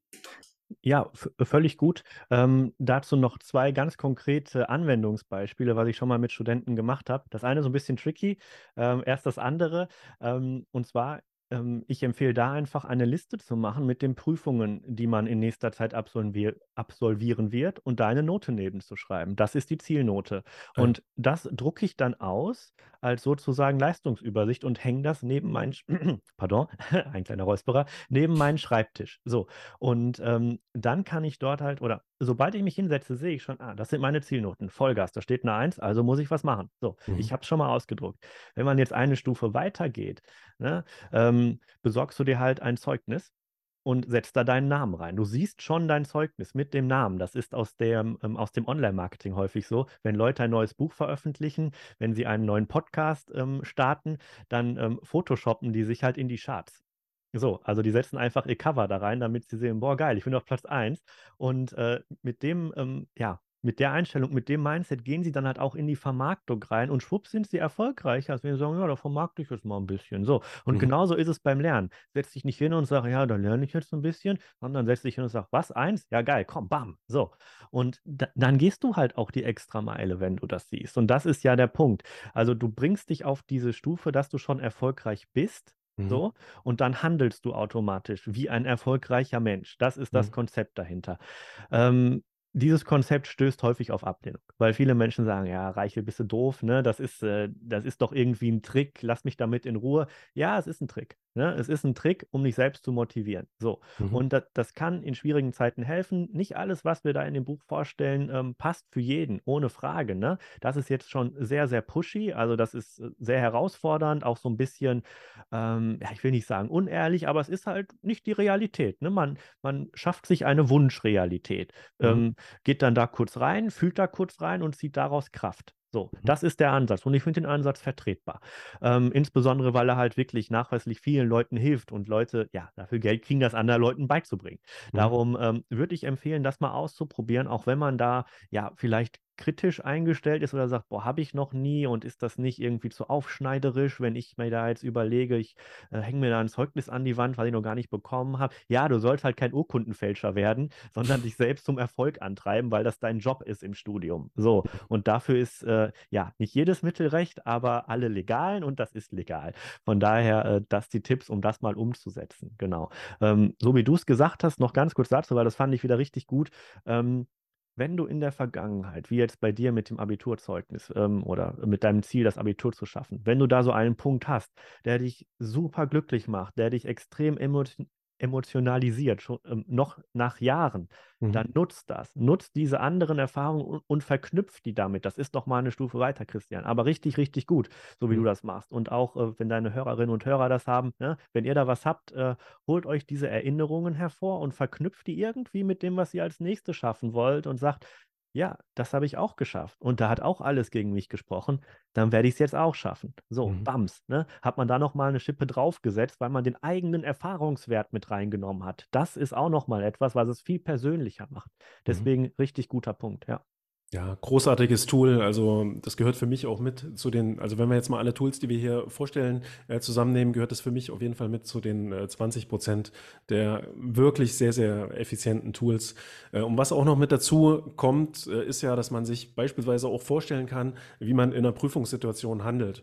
Ja, völlig gut. Ähm, dazu noch zwei ganz konkrete Anwendungsbeispiele, was ich schon mal mit Studenten gemacht habe. Das eine so ein bisschen tricky, ähm, erst das andere. Ähm, und zwar ähm, ich empfehle da einfach eine Liste zu machen mit den Prüfungen, die man in nächster Zeit absolvier absolvieren wird und da eine Note nebenzuschreiben. Das ist die Zielnote. Ah, Und das drucke ich dann aus als sozusagen Leistungsübersicht und hänge das neben meinen, pardon, ein kleiner Räusperer, neben meinen Schreibtisch. So. Und ähm, dann kann ich dort halt, oder sobald ich mich hinsetze, sehe ich schon, ah, das sind meine Zielnoten. Vollgas, da steht eine Eins, also muss ich was machen. So, mhm. ich habe es schon mal ausgedruckt. Wenn man jetzt eine Stufe weitergeht, ne, ähm, besorgst du dir halt ein Zeugnis und setzt da deinen Namen rein. Du siehst schon dein Zeugnis mit dem Namen. Das ist aus, der, ähm, aus dem Online-Marketing häufig so. Wenn Leute ein neues Buch veröffentlichen, wenn sie einen neuen Podcast ähm, starten, dann ähm, photoshoppen die sich halt in die Charts. So, also die setzen einfach ihr Cover da rein, damit sie sehen, boah, geil, ich bin auf Platz 1. Und äh, mit dem, ähm, ja, mit der Einstellung, mit dem Mindset gehen sie dann halt auch in die Vermarktung rein und schwupp sind sie erfolgreicher, als wenn sie sagen, ja, da vermarkte ich jetzt mal ein bisschen. So. Und Mhm. genauso ist es beim Lernen. Setz dich nicht hin und sag, ja, da lerne ich jetzt ein bisschen, sondern setz dich hin und sag, was, eins? Ja, geil, komm, bam. So. Und da, dann gehst du halt auch die extra Meile, wenn du das siehst. Und das ist ja der Punkt. Also du bringst dich auf diese Stufe, dass du schon erfolgreich bist. Mhm. So, und dann handelst du automatisch wie ein erfolgreicher Mensch. Das ist das Mhm. Konzept dahinter. Ähm, dieses Konzept stößt häufig auf Ablehnung, weil viele Menschen sagen, ja, Reichel, bist du doof, ne? Das ist, äh, das ist doch irgendwie ein Trick, lass mich damit in Ruhe. Ja, es ist ein Trick. Ne? Es ist ein Trick, um dich selbst zu motivieren. So. Mhm. Und das, das kann in schwierigen Zeiten helfen. Nicht alles, was wir da in dem Buch vorstellen, ähm, passt für jeden, ohne Frage. Ne? Das ist jetzt schon sehr, sehr pushy. Also, das ist äh, sehr herausfordernd, auch so ein bisschen, ähm, ja, ich will nicht sagen unehrlich, aber es ist halt nicht die Realität. Ne? Man, man schafft sich eine Wunschrealität. Mhm. Ähm, geht dann da kurz rein, fühlt da kurz rein und zieht daraus Kraft. So, Mhm. das ist der Ansatz und ich finde den Ansatz vertretbar. Ähm, insbesondere, weil er halt wirklich nachweislich vielen Leuten hilft und Leute, ja, dafür Geld kriegen, das anderen Leuten beizubringen. Mhm. Darum ähm, würde ich empfehlen, das mal auszuprobieren, auch wenn man da ja vielleicht kritisch eingestellt ist oder sagt, boah, habe ich noch nie und ist das nicht irgendwie zu aufschneiderisch, wenn ich mir da jetzt überlege, ich äh, hänge mir da ein Zeugnis an die Wand, was ich noch gar nicht bekommen habe. Ja, du sollst halt kein Urkundenfälscher werden, sondern dich selbst zum Erfolg antreiben, weil das dein Job ist im Studium. So, und dafür ist äh, ja nicht jedes Mittel recht, aber alle legalen und das ist legal. Von daher, äh, das die Tipps, um das mal umzusetzen. Genau. Ähm, so wie du es gesagt hast, noch ganz kurz dazu, weil das fand ich wieder richtig gut. Ähm, wenn du in der Vergangenheit, wie jetzt bei dir mit dem Abiturzeugnis ähm, oder mit deinem Ziel, das Abitur zu schaffen, wenn du da so einen Punkt hast, der dich super glücklich macht, der dich extrem emotio emotionalisiert, schon ähm, noch nach Jahren, Mhm. dann nutzt das. Nutzt diese anderen Erfahrungen und, und verknüpft die damit. Das ist doch mal eine Stufe weiter, Christian. Aber richtig, richtig gut, so wie Mhm. du das machst. Und auch, äh, wenn deine Hörerinnen und Hörer das haben, ne? wenn ihr da was habt, äh, holt euch diese Erinnerungen hervor und verknüpft die irgendwie mit dem, was ihr als nächstes schaffen wollt und sagt, ja, das habe ich auch geschafft. Und da hat auch alles gegen mich gesprochen. Dann werde ich es jetzt auch schaffen. So, Mhm. bams. Ne? Hat man da nochmal eine Schippe draufgesetzt, weil man den eigenen Erfahrungswert mit reingenommen hat. Das ist auch nochmal etwas, was es viel persönlicher macht. Mhm. Deswegen richtig guter Punkt, ja. Ja, großartiges Tool. Also das gehört für mich auch mit zu den, also wenn wir jetzt mal alle Tools, die wir hier vorstellen, äh, zusammennehmen, gehört das für mich auf jeden Fall mit zu den äh, 20 Prozent der wirklich sehr, sehr effizienten Tools. Äh, und was auch noch mit dazu kommt, äh, ist ja, dass man sich beispielsweise auch vorstellen kann, wie man in einer Prüfungssituation handelt.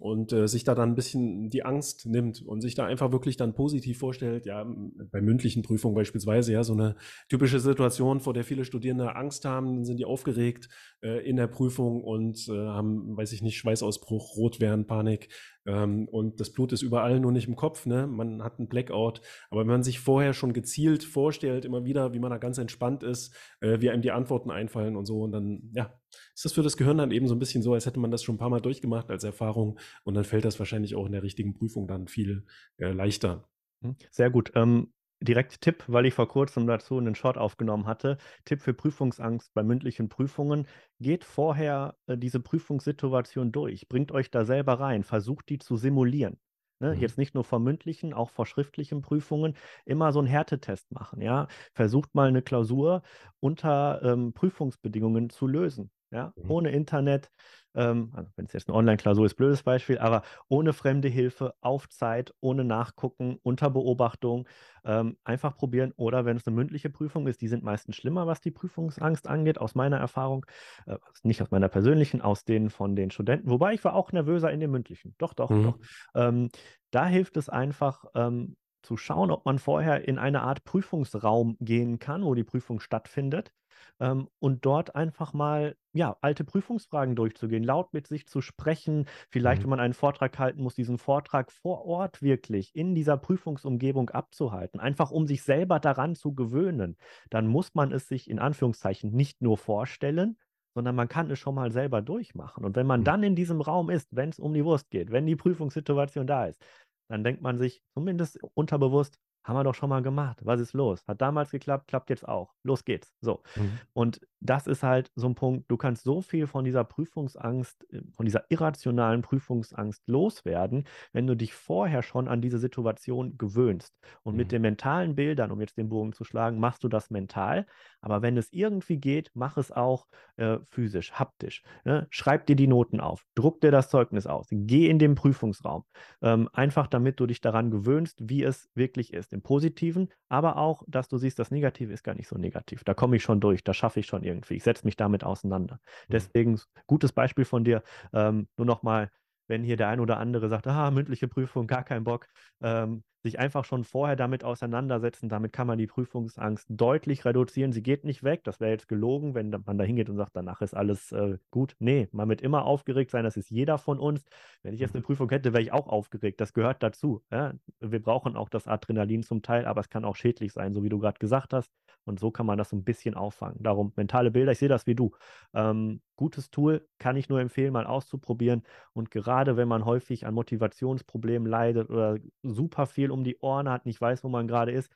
Und äh, sich da dann ein bisschen die Angst nimmt und sich da einfach wirklich dann positiv vorstellt, ja, bei mündlichen Prüfungen beispielsweise, ja, so eine typische Situation, vor der viele Studierende Angst haben, dann sind die aufgeregt äh, in der Prüfung und äh, haben, weiß ich nicht, Schweißausbruch, rot werden, Panik ähm, und das Blut ist überall, nur nicht im Kopf, ne? Man hat einen Blackout. Aber wenn man sich vorher schon gezielt vorstellt, immer wieder, wie man da ganz entspannt ist, äh, wie einem die Antworten einfallen und so, und dann, ja, ist das für das Gehirn dann eben so ein bisschen so, als hätte man das schon ein paar Mal durchgemacht als Erfahrung und dann fällt das wahrscheinlich auch in der richtigen Prüfung dann viel äh, leichter. Hm, Sehr gut. Ähm, direkt Tipp, weil ich vor kurzem dazu einen Short aufgenommen hatte. Tipp für Prüfungsangst bei mündlichen Prüfungen. Geht vorher äh, diese Prüfungssituation durch. Bringt euch da selber rein. Versucht die zu simulieren. Ne? Mhm. Jetzt nicht nur vor mündlichen, auch vor schriftlichen Prüfungen. Immer so einen Härtetest machen. Ja? Versucht mal eine Klausur unter ähm, Prüfungsbedingungen zu lösen. Ja, mhm. ohne Internet, ähm, also wenn es jetzt eine Online-Klausur ist, blödes Beispiel, aber ohne fremde Hilfe, auf Zeit, ohne Nachgucken, unter Beobachtung, ähm, einfach probieren. Oder wenn es eine mündliche Prüfung ist, die sind meistens schlimmer, was die Prüfungsangst angeht, aus meiner Erfahrung, äh, nicht aus meiner persönlichen, aus denen von den Studenten, wobei ich war auch nervöser in den mündlichen. Doch, doch, mhm. doch. Ähm, da hilft es einfach, ähm, zu schauen, ob man vorher in eine Art Prüfungsraum gehen kann, wo die Prüfung stattfindet ähm, und dort einfach mal ja, alte Prüfungsfragen durchzugehen, laut mit sich zu sprechen, vielleicht, mhm. wenn man einen Vortrag halten muss, diesen Vortrag vor Ort wirklich in dieser Prüfungsumgebung abzuhalten, einfach um sich selber daran zu gewöhnen. Dann muss man es sich in Anführungszeichen nicht nur vorstellen, sondern man kann es schon mal selber durchmachen. Und wenn man mhm. dann in diesem Raum ist, wenn es um die Wurst geht, wenn die Prüfungssituation da ist, dann denkt man sich zumindest unterbewusst, haben wir doch schon mal gemacht. Was ist los? Hat damals geklappt, klappt jetzt auch. Los geht's. So. Mhm. Und das ist halt so ein Punkt, du kannst so viel von dieser Prüfungsangst, äh, von dieser irrationalen Prüfungsangst loswerden, wenn du dich vorher schon an diese Situation gewöhnst. Und mhm. mit den mentalen Bildern, um jetzt den Bogen zu schlagen, machst du das mental. Aber wenn es irgendwie geht, mach es auch äh, physisch, haptisch. Ne? Schreib dir die Noten auf, druck dir das Zeugnis aus, geh in den Prüfungsraum. Ähm, einfach damit du dich daran gewöhnst, wie es wirklich ist im Positiven, aber auch, dass du siehst, das Negative ist gar nicht so negativ. Da komme ich schon durch, da schaffe ich schon irgendwie. Ich setze mich damit auseinander. Mhm. Deswegen, gutes Beispiel von dir, ähm, nur nochmal, wenn hier der ein oder andere sagt, ah, mündliche Prüfung, gar kein Bock, ähm, sich einfach schon vorher damit auseinandersetzen. Damit kann man die Prüfungsangst deutlich reduzieren. Sie geht nicht weg. Das wäre jetzt gelogen, wenn man da hingeht und sagt, danach ist alles äh, gut. Nee, man wird immer aufgeregt sein. Das ist jeder von uns. Wenn ich jetzt eine Prüfung hätte, wäre ich auch aufgeregt. Das gehört dazu. Ja? Wir brauchen auch das Adrenalin zum Teil, aber es kann auch schädlich sein, so wie du gerade gesagt hast. Und so kann man das so ein bisschen auffangen. Darum mentale Bilder, ich sehe das wie du. Ähm, gutes Tool, kann ich nur empfehlen, mal auszuprobieren. Und gerade wenn man häufig an Motivationsproblemen leidet oder super viel um die Ohren hat, nicht weiß, wo man gerade ist,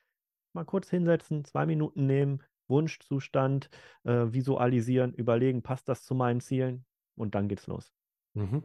mal kurz hinsetzen, zwei Minuten nehmen, Wunschzustand äh, visualisieren, überlegen, passt das zu meinen Zielen? Und dann geht's los. Mhm.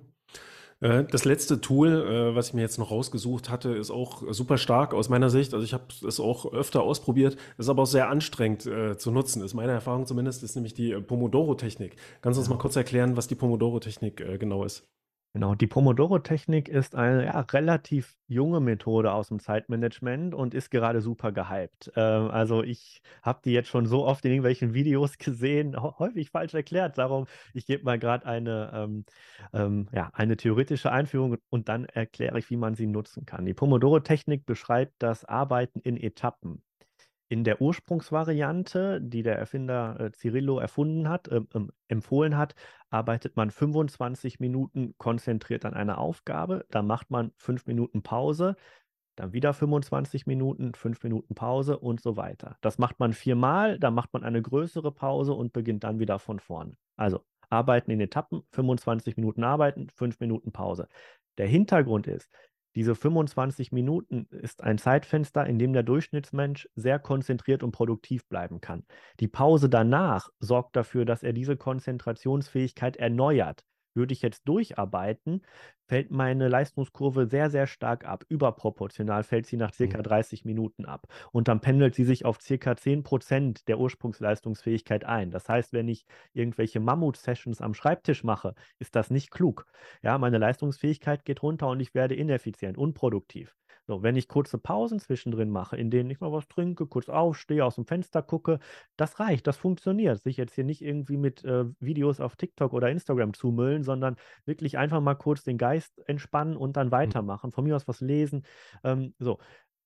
Äh, das letzte Tool, äh, was ich mir jetzt noch rausgesucht hatte, ist auch super stark aus meiner Sicht. Also ich habe es auch öfter ausprobiert, ist aber auch sehr anstrengend äh, zu nutzen. Ist meine Erfahrung zumindest, ist nämlich die Pomodoro-Technik. Kannst du uns mal kurz erklären, was die Pomodoro-Technik genau ist? Genau, die Pomodoro-Technik ist eine ja, relativ junge Methode aus dem Zeitmanagement und ist gerade super gehypt. Ähm, also ich habe die jetzt schon so oft in irgendwelchen Videos gesehen, häufig falsch erklärt. Darum, ich gebe mal gerade eine, ähm, ähm, ja, eine theoretische Einführung und dann erkläre ich, wie man sie nutzen kann. Die Pomodoro-Technik beschreibt das Arbeiten in Etappen. In der Ursprungsvariante, die der Erfinder äh, Cirillo erfunden hat, äh, äh, empfohlen hat, arbeitet man 25 Minuten konzentriert an einer Aufgabe, dann macht man 5 Minuten Pause, dann wieder 25 Minuten, 5 Minuten Pause und so weiter. Das macht man viermal, dann macht man eine größere Pause und beginnt dann wieder von vorne. Also arbeiten in Etappen, 25 Minuten arbeiten, 5 Minuten Pause. Der Hintergrund ist, diese 25 Minuten ist ein Zeitfenster, in dem der Durchschnittsmensch sehr konzentriert und produktiv bleiben kann. Die Pause danach sorgt dafür, dass er diese Konzentrationsfähigkeit erneuert. Würde ich jetzt durcharbeiten, fällt meine Leistungskurve sehr, sehr stark ab. Überproportional fällt sie nach circa 30 mhm. Minuten ab. Und dann pendelt sie sich auf circa 10 Prozent der Ursprungsleistungsfähigkeit ein. Das heißt, wenn ich irgendwelche Mammut-Sessions am Schreibtisch mache, ist das nicht klug. Ja, meine Leistungsfähigkeit geht runter und ich werde ineffizient, unproduktiv. So, wenn ich kurze Pausen zwischendrin mache, in denen ich mal was trinke, kurz aufstehe, aus dem Fenster gucke, das reicht, das funktioniert. Sich jetzt hier nicht irgendwie mit äh, Videos auf TikTok oder Instagram zumüllen, sondern wirklich einfach mal kurz den Geist entspannen und dann mhm. weitermachen. Von mir aus was lesen. Ähm, so,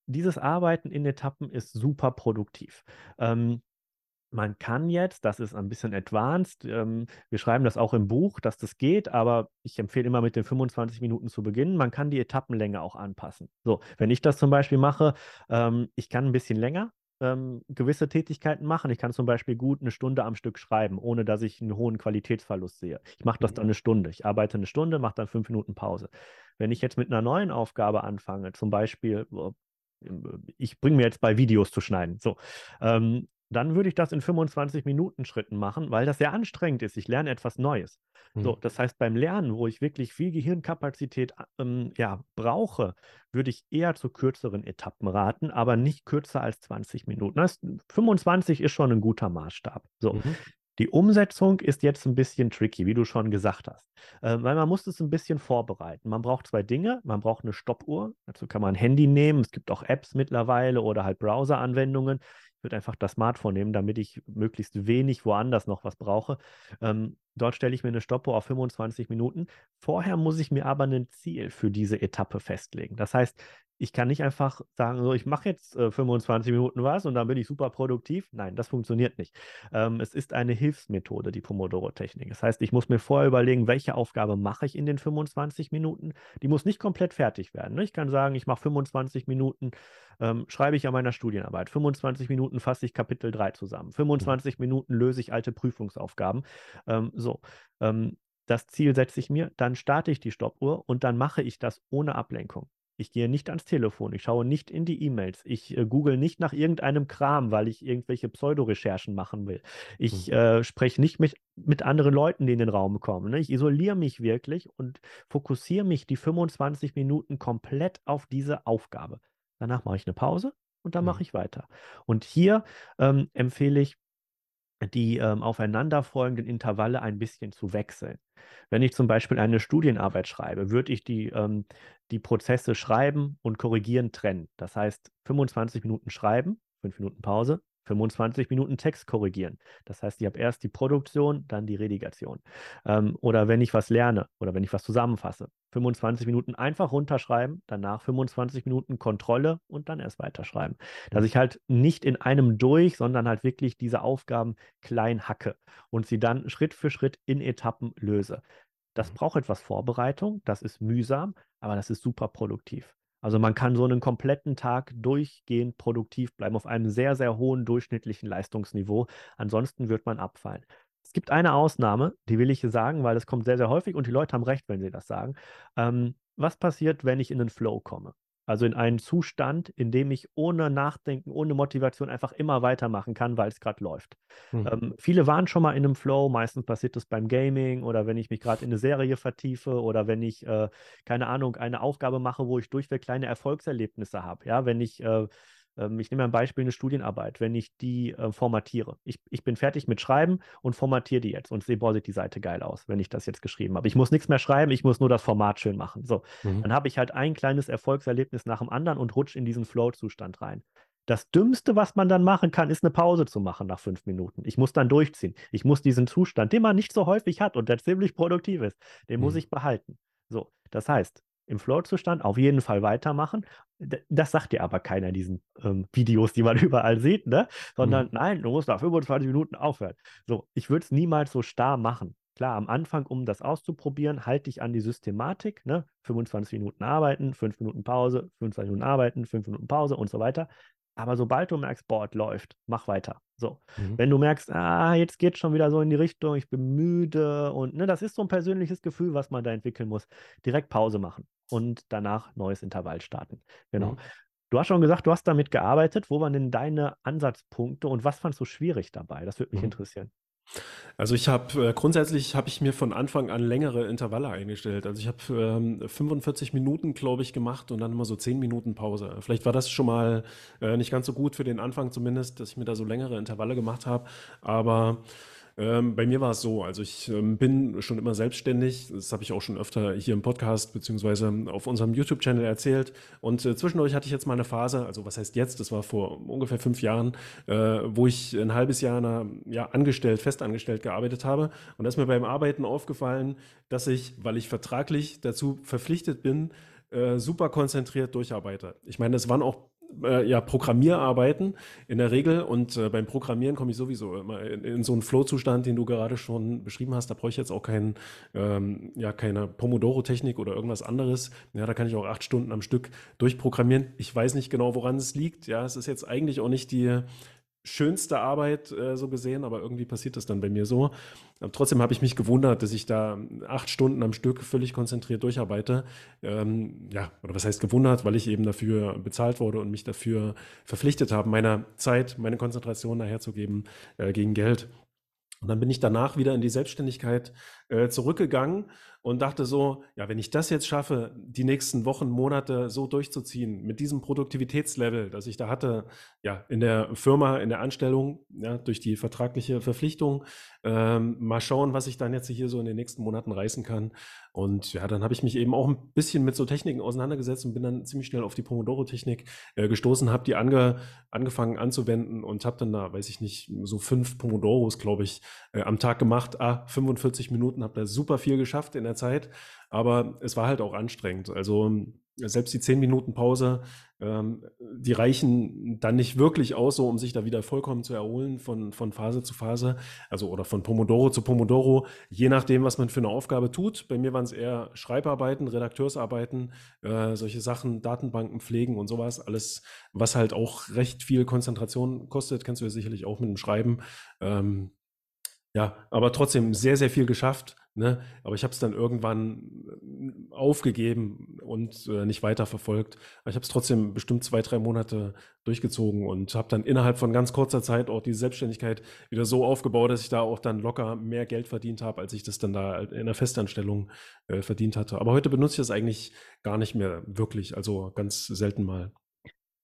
dieses Arbeiten in Etappen ist super produktiv. Ähm, man kann jetzt, das ist ein bisschen advanced, ähm, wir schreiben das auch im Buch, dass das geht, aber ich empfehle immer mit den 25 Minuten zu beginnen. Man kann die Etappenlänge auch anpassen. So, wenn ich das zum Beispiel mache, ähm, ich kann ein bisschen länger ähm, gewisse Tätigkeiten machen. Ich kann zum Beispiel gut eine Stunde am Stück schreiben, ohne dass ich einen hohen Qualitätsverlust sehe. Ich mache das dann eine Stunde. Ich arbeite eine Stunde, mache dann fünf Minuten Pause. Wenn ich jetzt mit einer neuen Aufgabe anfange, zum Beispiel ich bringe mir jetzt bei Videos zu schneiden. So, ähm, dann würde ich das in 25 Minuten Schritten machen, weil das sehr anstrengend ist. Ich lerne etwas Neues. Mhm. So, das heißt, beim Lernen, wo ich wirklich viel Gehirnkapazität ähm, ja, brauche, würde ich eher zu kürzeren Etappen raten, aber nicht kürzer als 20 Minuten. Das, 25 ist schon ein guter Maßstab. So. Mhm. Die Umsetzung ist jetzt ein bisschen tricky, wie du schon gesagt hast, äh, weil man muss es ein bisschen vorbereiten. Man braucht zwei Dinge. Man braucht eine Stoppuhr. Dazu kann man ein Handy nehmen. Es gibt auch Apps mittlerweile oder halt Browser-Anwendungen. Würde einfach das Smartphone nehmen, damit ich möglichst wenig woanders noch was brauche. Ähm, dort stelle ich mir eine Stoppuhr auf 25 Minuten. Vorher muss ich mir aber ein Ziel für diese Etappe festlegen. Das heißt, ich kann nicht einfach sagen, so, ich mache jetzt äh, 25 Minuten was und dann bin ich super produktiv. Nein, das funktioniert nicht. Ähm, es ist eine Hilfsmethode, die Pomodoro-Technik. Das heißt, ich muss mir vorher überlegen, welche Aufgabe mache ich in den 25 Minuten. Die muss nicht komplett fertig werden. Ne? Ich kann sagen, ich mache 25 Minuten, ähm, schreibe ich an meiner Studienarbeit. 25 Minuten fasse ich Kapitel 3 zusammen. 25 mhm. Minuten löse ich alte Prüfungsaufgaben. Ähm, so. Ähm, das Ziel setze ich mir, dann starte ich die Stoppuhr und dann mache ich das ohne Ablenkung. Ich gehe nicht ans Telefon, ich schaue nicht in die E-Mails, ich äh, google nicht nach irgendeinem Kram, weil ich irgendwelche Pseudorecherchen machen will. Ich mhm. äh, spreche nicht mit, mit anderen Leuten, die in den Raum kommen. Ne? Ich isoliere mich wirklich und fokussiere mich die 25 Minuten komplett auf diese Aufgabe. Danach mache ich eine Pause und dann mhm. mache ich weiter. Und hier ähm, empfehle ich, die ähm, aufeinanderfolgenden Intervalle ein bisschen zu wechseln. Wenn ich zum Beispiel eine Studienarbeit schreibe, würde ich die, ähm, die Prozesse schreiben und korrigieren trennen. Das heißt, 25 Minuten schreiben, 5 Minuten Pause, 25 Minuten Text korrigieren. Das heißt, ich habe erst die Produktion, dann die Redigation. Ähm, oder wenn ich was lerne oder wenn ich was zusammenfasse, 25 Minuten einfach runterschreiben, danach 25 Minuten Kontrolle und dann erst weiterschreiben. Dass ich halt nicht in einem durch, sondern halt wirklich diese Aufgaben klein hacke und sie dann Schritt für Schritt in Etappen löse. Das mhm. braucht etwas Vorbereitung, das ist mühsam, aber das ist super produktiv. Also man kann so einen kompletten Tag durchgehend produktiv bleiben auf einem sehr, sehr hohen durchschnittlichen Leistungsniveau. Ansonsten wird man abfallen. Es gibt eine Ausnahme, die will ich sagen, weil das kommt sehr, sehr häufig und die Leute haben recht, wenn sie das sagen. Ähm, was passiert, wenn ich in den Flow komme? Also in einen Zustand, in dem ich ohne Nachdenken, ohne Motivation einfach immer weitermachen kann, weil es gerade läuft. Mhm. Ähm, viele waren schon mal in einem Flow, meistens passiert das beim Gaming oder wenn ich mich gerade in eine Serie vertiefe oder wenn ich, äh, keine Ahnung, eine Aufgabe mache, wo ich durchweg kleine Erfolgserlebnisse habe. Ja, wenn ich äh, ich nehme ein Beispiel, eine Studienarbeit, wenn ich die äh, formatiere. Ich, ich bin fertig mit Schreiben und formatiere die jetzt und sehe, boah, sieht die Seite geil aus, wenn ich das jetzt geschrieben habe. Ich muss nichts mehr schreiben, ich muss nur das Format schön machen. So, mhm. dann habe ich halt ein kleines Erfolgserlebnis nach dem anderen und rutsche in diesen Flow-Zustand rein. Das Dümmste, was man dann machen kann, ist eine Pause zu machen nach fünf Minuten. Ich muss dann durchziehen. Ich muss diesen Zustand, den man nicht so häufig hat und der ziemlich produktiv ist, den mhm. muss ich behalten. So, das heißt, im Flow-Zustand auf jeden Fall weitermachen. Das sagt dir aber keiner in diesen ähm, Videos, die man überall sieht, ne? Sondern mhm. nein, du musst nach 25 Minuten aufhören. So, ich würde es niemals so starr machen. Klar, am Anfang, um das auszuprobieren, halte ich an die Systematik, ne? 25 Minuten arbeiten, 5 Minuten Pause, 25 Minuten arbeiten, 5 Minuten Pause und so weiter. Aber sobald du merkst, Board läuft, mach weiter. So. Mhm. Wenn du merkst, ah, jetzt geht es schon wieder so in die Richtung, ich bin müde und ne, das ist so ein persönliches Gefühl, was man da entwickeln muss. Direkt Pause machen und danach neues Intervall starten. Genau. Mhm. Du hast schon gesagt, du hast damit gearbeitet. Wo waren denn deine Ansatzpunkte und was fandst du schwierig dabei? Das würde mich mhm. interessieren. Also ich habe äh, grundsätzlich habe ich mir von Anfang an längere Intervalle eingestellt. Also ich habe ähm, 45 Minuten, glaube ich, gemacht und dann immer so 10 Minuten Pause. Vielleicht war das schon mal äh, nicht ganz so gut für den Anfang zumindest, dass ich mir da so längere Intervalle gemacht habe. Aber ähm, bei mir war es so, also ich ähm, bin schon immer selbstständig, das habe ich auch schon öfter hier im Podcast beziehungsweise auf unserem YouTube-Channel erzählt. Und äh, zwischendurch hatte ich jetzt mal eine Phase, also was heißt jetzt, das war vor ungefähr fünf Jahren, äh, wo ich ein halbes Jahr na, ja, angestellt, festangestellt gearbeitet habe. Und da ist mir beim Arbeiten aufgefallen, dass ich, weil ich vertraglich dazu verpflichtet bin, äh, super konzentriert durcharbeite. Ich meine, das waren auch äh, ja, Programmierarbeiten in der Regel und äh, beim Programmieren komme ich sowieso immer in, in so einen Flow-Zustand, den du gerade schon beschrieben hast. Da brauche ich jetzt auch kein, ähm, ja, keine Pomodoro-Technik oder irgendwas anderes. Ja, da kann ich auch acht Stunden am Stück durchprogrammieren. Ich weiß nicht genau, woran es liegt. Ja, es ist jetzt eigentlich auch nicht die schönste Arbeit äh, so gesehen, aber irgendwie passiert das dann bei mir so. Aber trotzdem habe ich mich gewundert, dass ich da acht Stunden am Stück völlig konzentriert durcharbeite. Ähm, ja, oder was heißt gewundert, weil ich eben dafür bezahlt wurde und mich dafür verpflichtet habe, meiner Zeit, meine Konzentration daherzugeben äh, gegen Geld. Und dann bin ich danach wieder in die Selbstständigkeit äh, zurückgegangen und dachte so, ja, wenn ich das jetzt schaffe, die nächsten Wochen, Monate so durchzuziehen, mit diesem Produktivitätslevel, das ich da hatte, ja, in der Firma, in der Anstellung, ja, durch die vertragliche Verpflichtung, ähm, mal schauen, was ich dann jetzt hier so in den nächsten Monaten reißen kann. Und ja, dann habe ich mich eben auch ein bisschen mit so Techniken auseinandergesetzt und bin dann ziemlich schnell auf die Pomodoro-Technik äh, gestoßen, habe die ange, angefangen anzuwenden und habe dann da, weiß ich nicht, so fünf Pomodoros, glaube ich, äh, am Tag gemacht. Ah, 45 Minuten, habe da super viel geschafft in der Zeit, aber es war halt auch anstrengend. Also selbst die zehn Minuten Pause, ähm, die reichen dann nicht wirklich aus, so um sich da wieder vollkommen zu erholen von, von Phase zu Phase, also oder von Pomodoro zu Pomodoro, je nachdem, was man für eine Aufgabe tut. Bei mir waren es eher Schreibarbeiten, Redakteursarbeiten, äh, solche Sachen, Datenbanken pflegen und sowas, alles, was halt auch recht viel Konzentration kostet, kennst du ja sicherlich auch mit dem Schreiben. Ähm, ja, aber trotzdem sehr, sehr viel geschafft. Ne? Aber ich habe es dann irgendwann äh, aufgegeben und äh, nicht weiter verfolgt. Aber ich habe es trotzdem bestimmt zwei, drei Monate durchgezogen und habe dann innerhalb von ganz kurzer Zeit auch die Selbstständigkeit wieder so aufgebaut, dass ich da auch dann locker mehr Geld verdient habe, als ich das dann da in der Festanstellung äh, verdient hatte. Aber heute benutze ich das eigentlich gar nicht mehr wirklich, also ganz selten mal.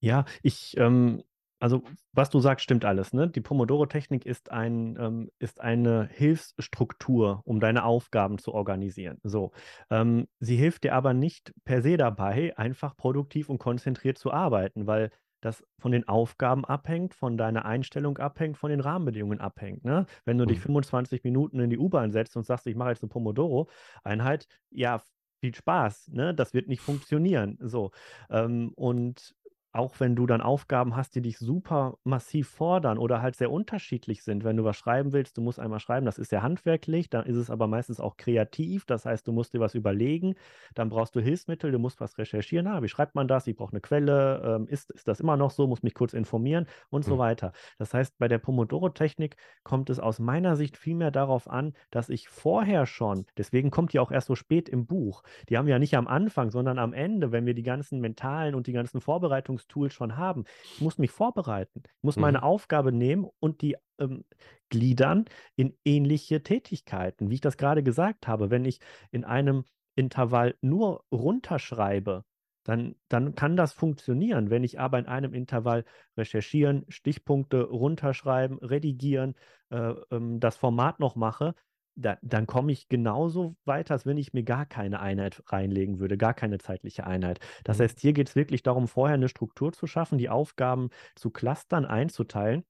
Ja, ich, ähm, also was du sagst, stimmt alles. Ne? Die Pomodoro-Technik ist, ein, ähm, ist eine Hilfsstruktur, um deine Aufgaben zu organisieren. So, ähm, sie hilft dir aber nicht per se dabei, einfach produktiv und konzentriert zu arbeiten, weil das von den Aufgaben abhängt, von deiner Einstellung abhängt, von den Rahmenbedingungen abhängt. Ne? Wenn du dich 25 mhm. Minuten in die U-Bahn setzt und sagst, ich mache jetzt eine Pomodoro-Einheit, ja, viel Spaß, ne? Das wird nicht funktionieren. So. Ähm, und auch wenn du dann Aufgaben hast, die dich super massiv fordern oder halt sehr unterschiedlich sind, wenn du was schreiben willst, du musst einmal schreiben, das ist sehr handwerklich, dann ist es aber meistens auch kreativ, das heißt, du musst dir was überlegen, dann brauchst du Hilfsmittel, du musst was recherchieren, ah, wie schreibt man das, ich brauche eine Quelle, ähm, ist, ist das immer noch so, muss mich kurz informieren und mhm. so weiter. Das heißt, bei der Pomodoro-Technik kommt es aus meiner Sicht vielmehr darauf an, dass ich vorher schon, deswegen kommt die auch erst so spät im Buch, die haben wir ja nicht am Anfang, sondern am Ende, wenn wir die ganzen mentalen und die ganzen Vorbereitungs Tools schon haben. Ich muss mich vorbereiten. Ich muss mhm. meine Aufgabe nehmen und die ähm, gliedern in ähnliche Tätigkeiten. Wie ich das gerade gesagt habe, wenn ich in einem Intervall nur runterschreibe, dann, dann kann das funktionieren. Wenn ich aber in einem Intervall recherchieren, Stichpunkte runterschreiben, redigieren, äh, ähm, das Format noch mache, da, dann komme ich genauso weiter, als wenn ich mir gar keine Einheit reinlegen würde, gar keine zeitliche Einheit. Das mhm. heißt, hier geht es wirklich darum, vorher eine Struktur zu schaffen, die Aufgaben zu clustern, einzuteilen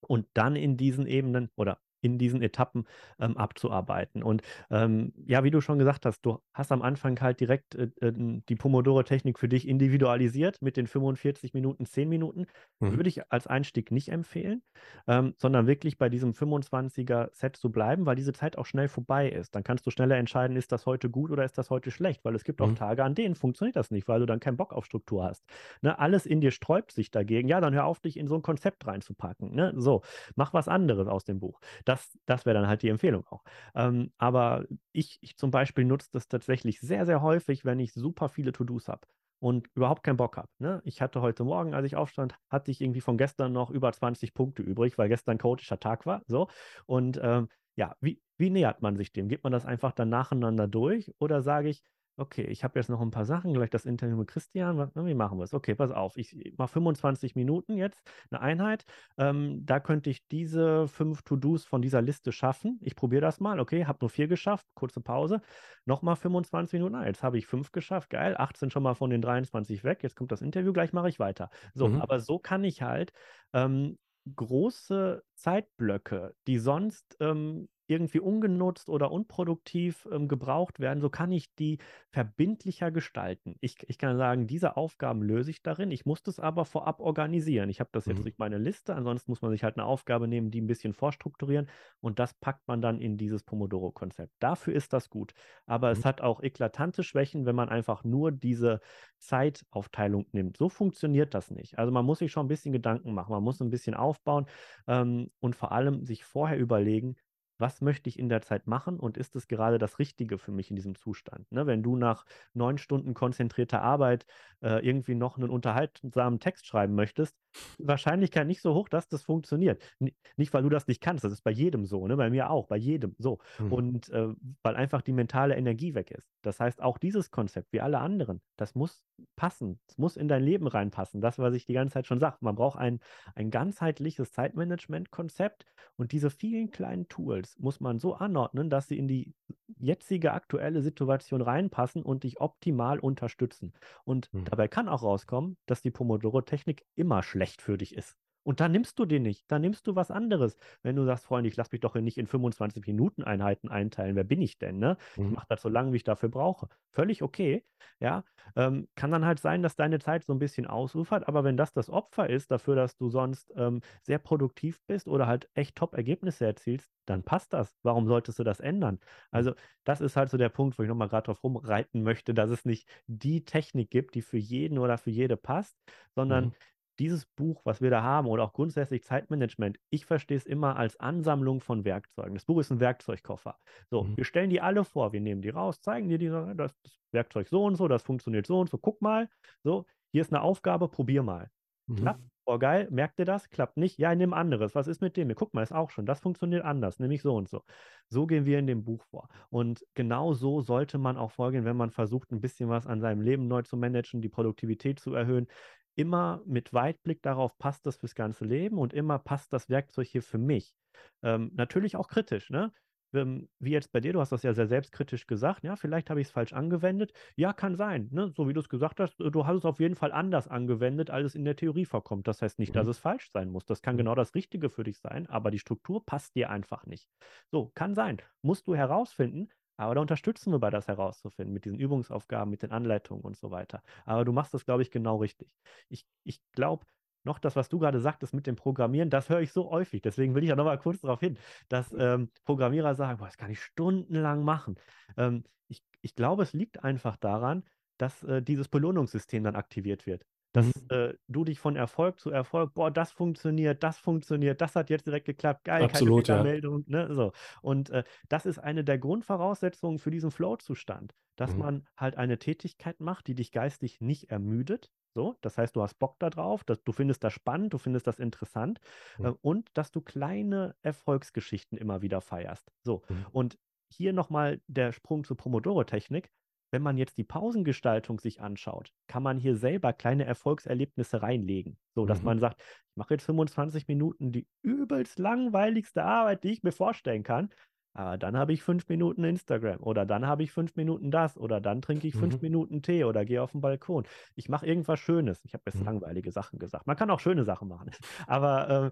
und dann in diesen Ebenen oder in diesen Etappen ähm, abzuarbeiten. Und ähm, ja, wie du schon gesagt hast, du hast am Anfang halt direkt äh, äh die Pomodoro-Technik für dich individualisiert mit den 45 Minuten, 10 Minuten. Mhm. Würde ich als Einstieg nicht empfehlen, ähm, sondern wirklich bei diesem 25er-Set zu bleiben, weil diese Zeit auch schnell vorbei ist. Dann kannst du schneller entscheiden, ist das heute gut oder ist das heute schlecht, weil es gibt mhm. auch Tage, an denen funktioniert das nicht, weil du dann keinen Bock auf Struktur hast. Ne? Alles in dir sträubt sich dagegen. Ja, dann hör auf, dich in so ein Konzept reinzupacken. Ne? So, mach was anderes aus dem Buch. Das das, das wäre dann halt die Empfehlung auch. Ähm, aber ich, ich zum Beispiel nutze das tatsächlich sehr, sehr häufig, wenn ich super viele To-Dos habe und überhaupt keinen Bock habe. Ne? Ich hatte heute Morgen, als ich aufstand, hatte ich irgendwie von gestern noch über 20 Punkte übrig, weil gestern chaotischer Tag war. So. Und ähm, ja, wie, wie nähert man sich dem? Geht man das einfach dann nacheinander durch oder sage ich, okay, ich habe jetzt noch ein paar Sachen, gleich das Interview mit Christian, was, wie machen wir es? Okay, pass auf, ich mache 25 Minuten jetzt, eine Einheit, ähm, da könnte ich diese fünf To-Dos von dieser Liste schaffen. Ich probiere das mal, okay, habe nur vier geschafft, kurze Pause, nochmal 25 Minuten, ah, jetzt habe ich fünf geschafft, geil, 18 schon mal von den 23 weg, jetzt kommt das Interview, gleich mache ich weiter. So, mhm. aber so kann ich halt ähm, große Zeitblöcke, die sonst ähm, irgendwie ungenutzt oder unproduktiv ähm, gebraucht werden, so kann ich die verbindlicher gestalten. Ich, ich kann sagen, diese Aufgaben löse ich darin. Ich muss das aber vorab organisieren. Ich habe das jetzt mhm. durch meine Liste. Ansonsten muss man sich halt eine Aufgabe nehmen, die ein bisschen vorstrukturieren und das packt man dann in dieses Pomodoro-Konzept. Dafür ist das gut. Aber mhm. es hat auch eklatante Schwächen, wenn man einfach nur diese Zeitaufteilung nimmt. So funktioniert das nicht. Also man muss sich schon ein bisschen Gedanken machen. Man muss ein bisschen aufbauen ähm, und vor allem sich vorher überlegen, was möchte ich in der Zeit machen und ist es gerade das Richtige für mich in diesem Zustand? Ne? Wenn du nach neun Stunden konzentrierter Arbeit äh, irgendwie noch einen unterhaltsamen Text schreiben möchtest, Wahrscheinlichkeit nicht so hoch, dass das funktioniert. N nicht, weil du das nicht kannst, das ist bei jedem so, ne? bei mir auch, bei jedem so. Mhm. Und äh, weil einfach die mentale Energie weg ist. Das heißt, auch dieses Konzept, wie alle anderen, das muss passen. Es muss in dein Leben reinpassen. Das, was ich die ganze Zeit schon sage. Man braucht ein, ein ganzheitliches Zeitmanagement-Konzept und diese vielen kleinen Tools muss man so anordnen, dass sie in die jetzige aktuelle Situation reinpassen und dich optimal unterstützen. Und mhm. dabei kann auch rauskommen, dass die Pomodoro-Technik immer schlecht für dich ist. Und dann nimmst du den nicht. Dann nimmst du was anderes. Wenn du sagst, Freunde, ich lass mich doch nicht in 25 Minuten Einheiten einteilen. Wer bin ich denn? Ne? Mhm. Ich mache das so lange, wie ich dafür brauche. Völlig okay. Ja, ähm, kann dann halt sein, dass deine Zeit so ein bisschen ausufert. Aber wenn das das Opfer ist dafür, dass du sonst ähm, sehr produktiv bist oder halt echt Top-Ergebnisse erzielst, dann passt das. Warum solltest du das ändern? Also, das ist halt so der Punkt, wo ich nochmal gerade drauf rumreiten möchte, dass es nicht die Technik gibt, die für jeden oder für jede passt, sondern mhm dieses Buch, was wir da haben, oder auch grundsätzlich Zeitmanagement, ich verstehe es immer als Ansammlung von Werkzeugen. Das Buch ist ein Werkzeugkoffer. So, mhm. wir stellen die alle vor, wir nehmen die raus, zeigen dir die, das, das Werkzeug so und so, das funktioniert so und so, guck mal, so, hier ist eine Aufgabe, probier mal. Mhm. Klappt, oh geil, merkt ihr das? Klappt nicht? Ja, nimm anderes. Was ist mit dem? Guck mal, ist auch schon. Das funktioniert anders, nämlich so und so. So gehen wir in dem Buch vor. Und genau so sollte man auch vorgehen, wenn man versucht, ein bisschen was an seinem Leben neu zu managen, die Produktivität zu erhöhen immer mit Weitblick darauf, passt das fürs ganze Leben und immer passt das Werkzeug hier für mich. Ähm, natürlich auch kritisch, ne? Ähm, wie jetzt bei dir, du hast das ja sehr selbstkritisch gesagt, ja, vielleicht habe ich es falsch angewendet. Ja, kann sein, ne? so wie du es gesagt hast, du hast es auf jeden Fall anders angewendet, als es in der Theorie vorkommt. Das heißt nicht, mhm. dass es falsch sein muss. Das kann mhm. genau das Richtige für dich sein, aber die Struktur passt dir einfach nicht. So, kann sein. Musst du herausfinden, aber da unterstützen wir bei das herauszufinden, mit diesen Übungsaufgaben, mit den Anleitungen und so weiter. Aber du machst das, glaube ich, genau richtig. Ich, ich glaube, noch das, was du gerade sagtest mit dem Programmieren, das höre ich so häufig. Deswegen will ich ja nochmal kurz darauf hin, dass ähm, Programmierer sagen, boah, das kann ich stundenlang machen. Ähm, ich, ich glaube, es liegt einfach daran, dass äh, dieses Belohnungssystem dann aktiviert wird dass mhm. äh, du dich von Erfolg zu Erfolg, boah, das funktioniert, das funktioniert, das hat jetzt direkt geklappt, geil, Absolut, keine Meldung, ja. ne, so. Und äh, das ist eine der Grundvoraussetzungen für diesen Flow-Zustand, dass mhm. man halt eine Tätigkeit macht, die dich geistig nicht ermüdet, so, das heißt, du hast Bock darauf, dass, du findest das spannend, du findest das interessant mhm. äh, und dass du kleine Erfolgsgeschichten immer wieder feierst. So, mhm. und hier nochmal der Sprung zur Pomodoro-Technik wenn man jetzt die Pausengestaltung sich anschaut, kann man hier selber kleine Erfolgserlebnisse reinlegen. So, dass mhm. man sagt, ich mache jetzt 25 Minuten die übelst langweiligste Arbeit, die ich mir vorstellen kann. Aber dann habe ich fünf Minuten Instagram oder dann habe ich fünf Minuten das oder dann trinke ich fünf mhm. Minuten Tee oder gehe auf den Balkon. Ich mache irgendwas Schönes. Ich habe jetzt mhm. langweilige Sachen gesagt. Man kann auch schöne Sachen machen. Aber äh,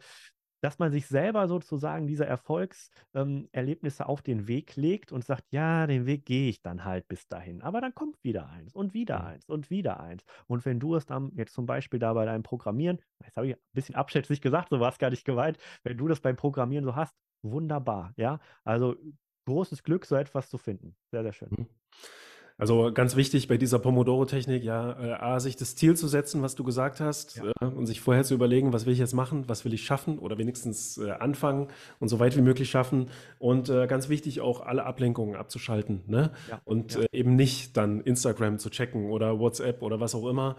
dass man sich selber sozusagen diese Erfolgserlebnisse ähm, auf den Weg legt und sagt, ja, den Weg gehe ich dann halt bis dahin. Aber dann kommt wieder eins und wieder mhm. eins und wieder eins. Und wenn du es dann jetzt zum Beispiel da bei deinem Programmieren, jetzt habe ich ein bisschen abschätzig gesagt, so war es gar nicht gemeint, wenn du das beim Programmieren so hast, wunderbar, ja. Also großes Glück, so etwas zu finden. Sehr, sehr schön. Mhm. Also ganz wichtig bei dieser Pomodoro-Technik, ja, äh, A, sich das Ziel zu setzen, was du gesagt hast, ja. äh, und sich vorher zu überlegen, was will ich jetzt machen, was will ich schaffen oder wenigstens äh, anfangen und so weit wie möglich schaffen. Und äh, ganz wichtig auch alle Ablenkungen abzuschalten, ne? Ja. Und ja. Äh, eben nicht dann Instagram zu checken oder WhatsApp oder was auch immer,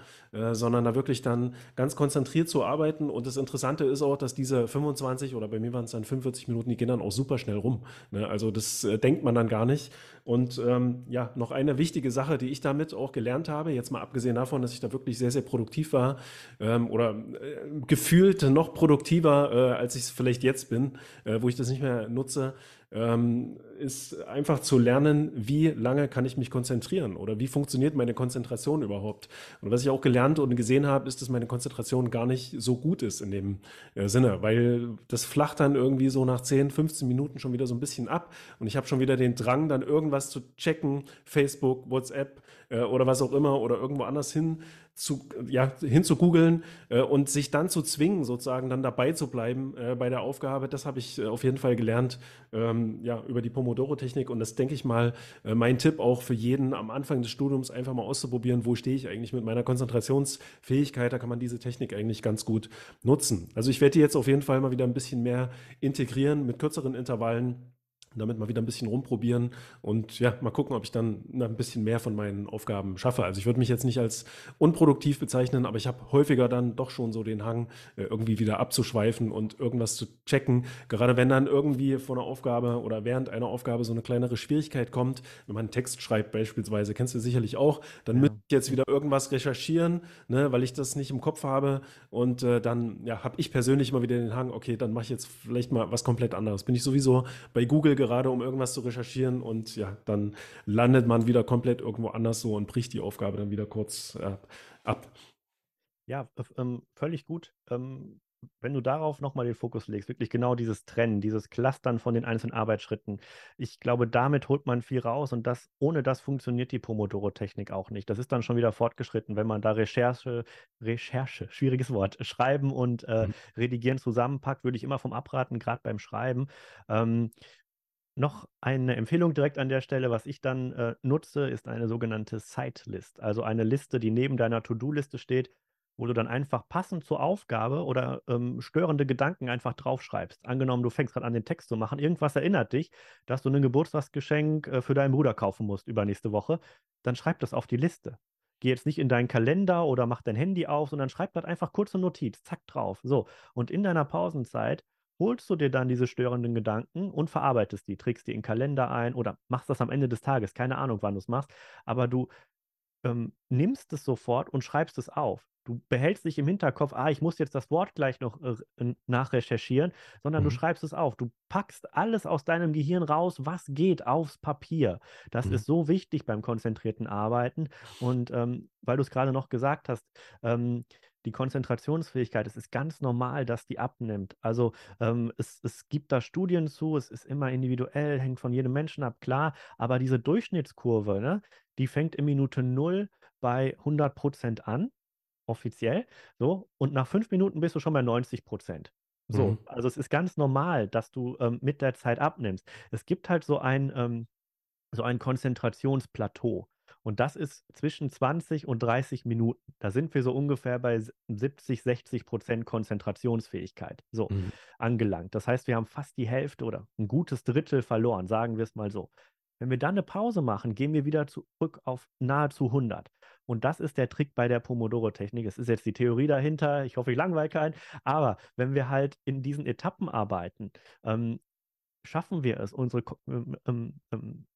sondern da wirklich dann ganz konzentriert zu arbeiten. Und das Interessante ist auch, dass diese 25 oder bei mir waren es dann 45 Minuten, die gehen dann auch super schnell rum. Ne? Also das denkt man dann gar nicht. Und ähm, ja, noch eine wichtige Sache, die ich damit auch gelernt habe, jetzt mal abgesehen davon, dass ich da wirklich sehr, sehr produktiv war ähm, oder äh, gefühlt noch produktiver, äh, als ich es vielleicht jetzt bin, äh, wo ich das nicht mehr nutze, ähm, ist einfach zu lernen, wie lange kann ich mich konzentrieren oder wie funktioniert meine Konzentration überhaupt. Und was ich auch gelernt und gesehen habe, ist, dass meine Konzentration gar nicht so gut ist in dem äh, Sinne, weil das flacht dann irgendwie so nach 10, 15 Minuten schon wieder so ein bisschen ab und ich habe schon wieder den Drang, dann irgendwas zu checken, Facebook, WhatsApp äh, oder was auch immer oder irgendwo anders hin zu, ja, hin zu googeln äh, und sich dann zu zwingen, sozusagen dann dabei zu bleiben äh, bei der Aufgabe, das habe ich äh, auf jeden Fall gelernt ähm, ja, über die Pomodoro-Technik. Und das denke ich mal äh, mein Tipp auch für jeden am Anfang des Studiums einfach mal auszuprobieren, wo stehe ich eigentlich mit meiner Konzentrationsfähigkeit, da kann man diese Technik eigentlich ganz gut nutzen. Also ich werde die jetzt auf jeden Fall mal wieder ein bisschen mehr integrieren mit kürzeren Intervallen damit mal wieder ein bisschen rumprobieren und ja, mal gucken, ob ich dann ein bisschen mehr von meinen Aufgaben schaffe. Also ich würde mich jetzt nicht als unproduktiv bezeichnen, aber ich habe häufiger dann doch schon so den Hang, äh, irgendwie wieder abzuschweifen und irgendwas zu checken. Gerade wenn dann irgendwie vor einer Aufgabe oder während einer Aufgabe so eine kleinere Schwierigkeit kommt, wenn man einen Text schreibt beispielsweise, kennst du sicherlich auch, dann ja. müsste ich jetzt wieder irgendwas recherchieren, ne, weil ich das nicht im Kopf habe und äh, dann ja, habe ich persönlich immer wieder den Hang, okay, dann mache ich jetzt vielleicht mal was komplett anderes. Bin ich sowieso bei Google gerade, um irgendwas zu recherchieren und ja, dann landet man wieder komplett irgendwo anders so und bricht die Aufgabe dann wieder kurz äh, ab. Ja, ähm, völlig gut. Ähm, wenn du darauf nochmal den Fokus legst, wirklich genau dieses Trennen, dieses Clustern von den einzelnen Arbeitsschritten, ich glaube, damit holt man viel raus und das, ohne das funktioniert die Pomodoro-Technik auch nicht. Das ist dann schon wieder fortgeschritten, wenn man da Recherche, Recherche, schwieriges Wort, Schreiben und äh, mhm. Redigieren zusammenpackt, würde ich immer vom abraten, gerade beim Schreiben. Ähm, noch eine Empfehlung direkt an der Stelle, was ich dann äh, nutze, ist eine sogenannte Sidelist, also eine Liste, die neben deiner To-Do-Liste steht, wo du dann einfach passend zur Aufgabe oder ähm, störende Gedanken einfach draufschreibst. Angenommen, du fängst gerade an, den Text zu machen, irgendwas erinnert dich, dass du ein Geburtstagsgeschenk äh, für deinen Bruder kaufen musst übernächste Woche, dann schreib das auf die Liste. Geh jetzt nicht in deinen Kalender oder mach dein Handy auf, sondern schreib dort einfach kurze Notiz, zack drauf. So, und in deiner Pausenzeit holst du dir dann diese störenden Gedanken und verarbeitest die, trägst die in den Kalender ein oder machst das am Ende des Tages, keine Ahnung, wann du es machst, aber du ähm, nimmst es sofort und schreibst es auf. Du behältst dich im Hinterkopf, ah, ich muss jetzt das Wort gleich noch äh, nachrecherchieren, sondern mhm. du schreibst es auf. Du packst alles aus deinem Gehirn raus, was geht aufs Papier. Das mhm. ist so wichtig beim konzentrierten Arbeiten. Und ähm, weil du es gerade noch gesagt hast, ähm, die Konzentrationsfähigkeit, es ist ganz normal, dass die abnimmt. Also ähm, es, es gibt da Studien zu, es ist immer individuell, hängt von jedem Menschen ab, klar, aber diese Durchschnittskurve, ne, die fängt in Minute 0 bei 100 Prozent an, offiziell, so, und nach fünf Minuten bist du schon bei 90 Prozent. So, mhm. also es ist ganz normal, dass du ähm, mit der Zeit abnimmst. Es gibt halt so ein, ähm, so ein Konzentrationsplateau. Und das ist zwischen 20 und 30 Minuten. Da sind wir so ungefähr bei 70, 60 Prozent Konzentrationsfähigkeit so mhm. angelangt. Das heißt, wir haben fast die Hälfte oder ein gutes Drittel verloren, sagen wir es mal so. Wenn wir dann eine Pause machen, gehen wir wieder zurück auf nahezu 100. Und das ist der Trick bei der Pomodoro-Technik. Es ist jetzt die Theorie dahinter. Ich hoffe, ich langweile keinen. Aber wenn wir halt in diesen Etappen arbeiten, ähm, schaffen wir es, unsere ähm, ähm, ähm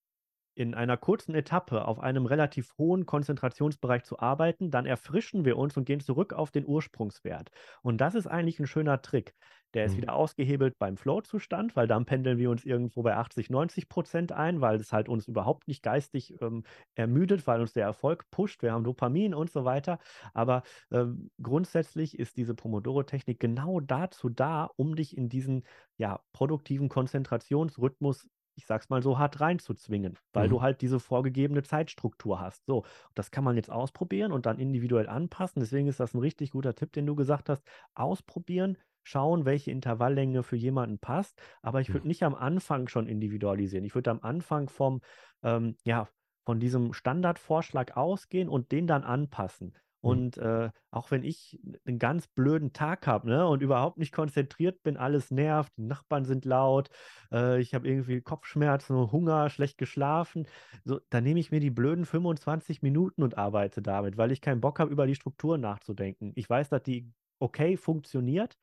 in einer kurzen Etappe auf einem relativ hohen Konzentrationsbereich zu arbeiten, dann erfrischen wir uns und gehen zurück auf den Ursprungswert. Und das ist eigentlich ein schöner Trick. Der ist mhm. wieder ausgehebelt beim Flow-Zustand, weil dann pendeln wir uns irgendwo bei 80, 90 Prozent ein, weil es halt uns überhaupt nicht geistig ähm, ermüdet, weil uns der Erfolg pusht. Wir haben Dopamin und so weiter. Aber ähm, grundsätzlich ist diese Pomodoro-Technik genau dazu da, um dich in diesen ja, produktiven Konzentrationsrhythmus ich sag's mal so, hart reinzuzwingen, weil mhm. du halt diese vorgegebene Zeitstruktur hast. So, das kann man jetzt ausprobieren und dann individuell anpassen. Deswegen ist das ein richtig guter Tipp, den du gesagt hast. Ausprobieren, schauen, welche Intervalllänge für jemanden passt. Aber ich würde nicht am Anfang schon individualisieren. Ich würde am Anfang vom, ähm, ja, von diesem Standardvorschlag ausgehen und den dann anpassen. Mhm. Und äh, auch wenn ich einen ganz blöden Tag habe ne, und überhaupt nicht konzentriert bin, alles nervt, die Nachbarn sind laut, äh, ich habe irgendwie Kopfschmerzen, Hunger, schlecht geschlafen, so, dann nehme ich mir die blöden 25 Minuten und arbeite damit, weil ich keinen Bock habe, über die Struktur nachzudenken. Ich weiß, dass die okay funktioniert,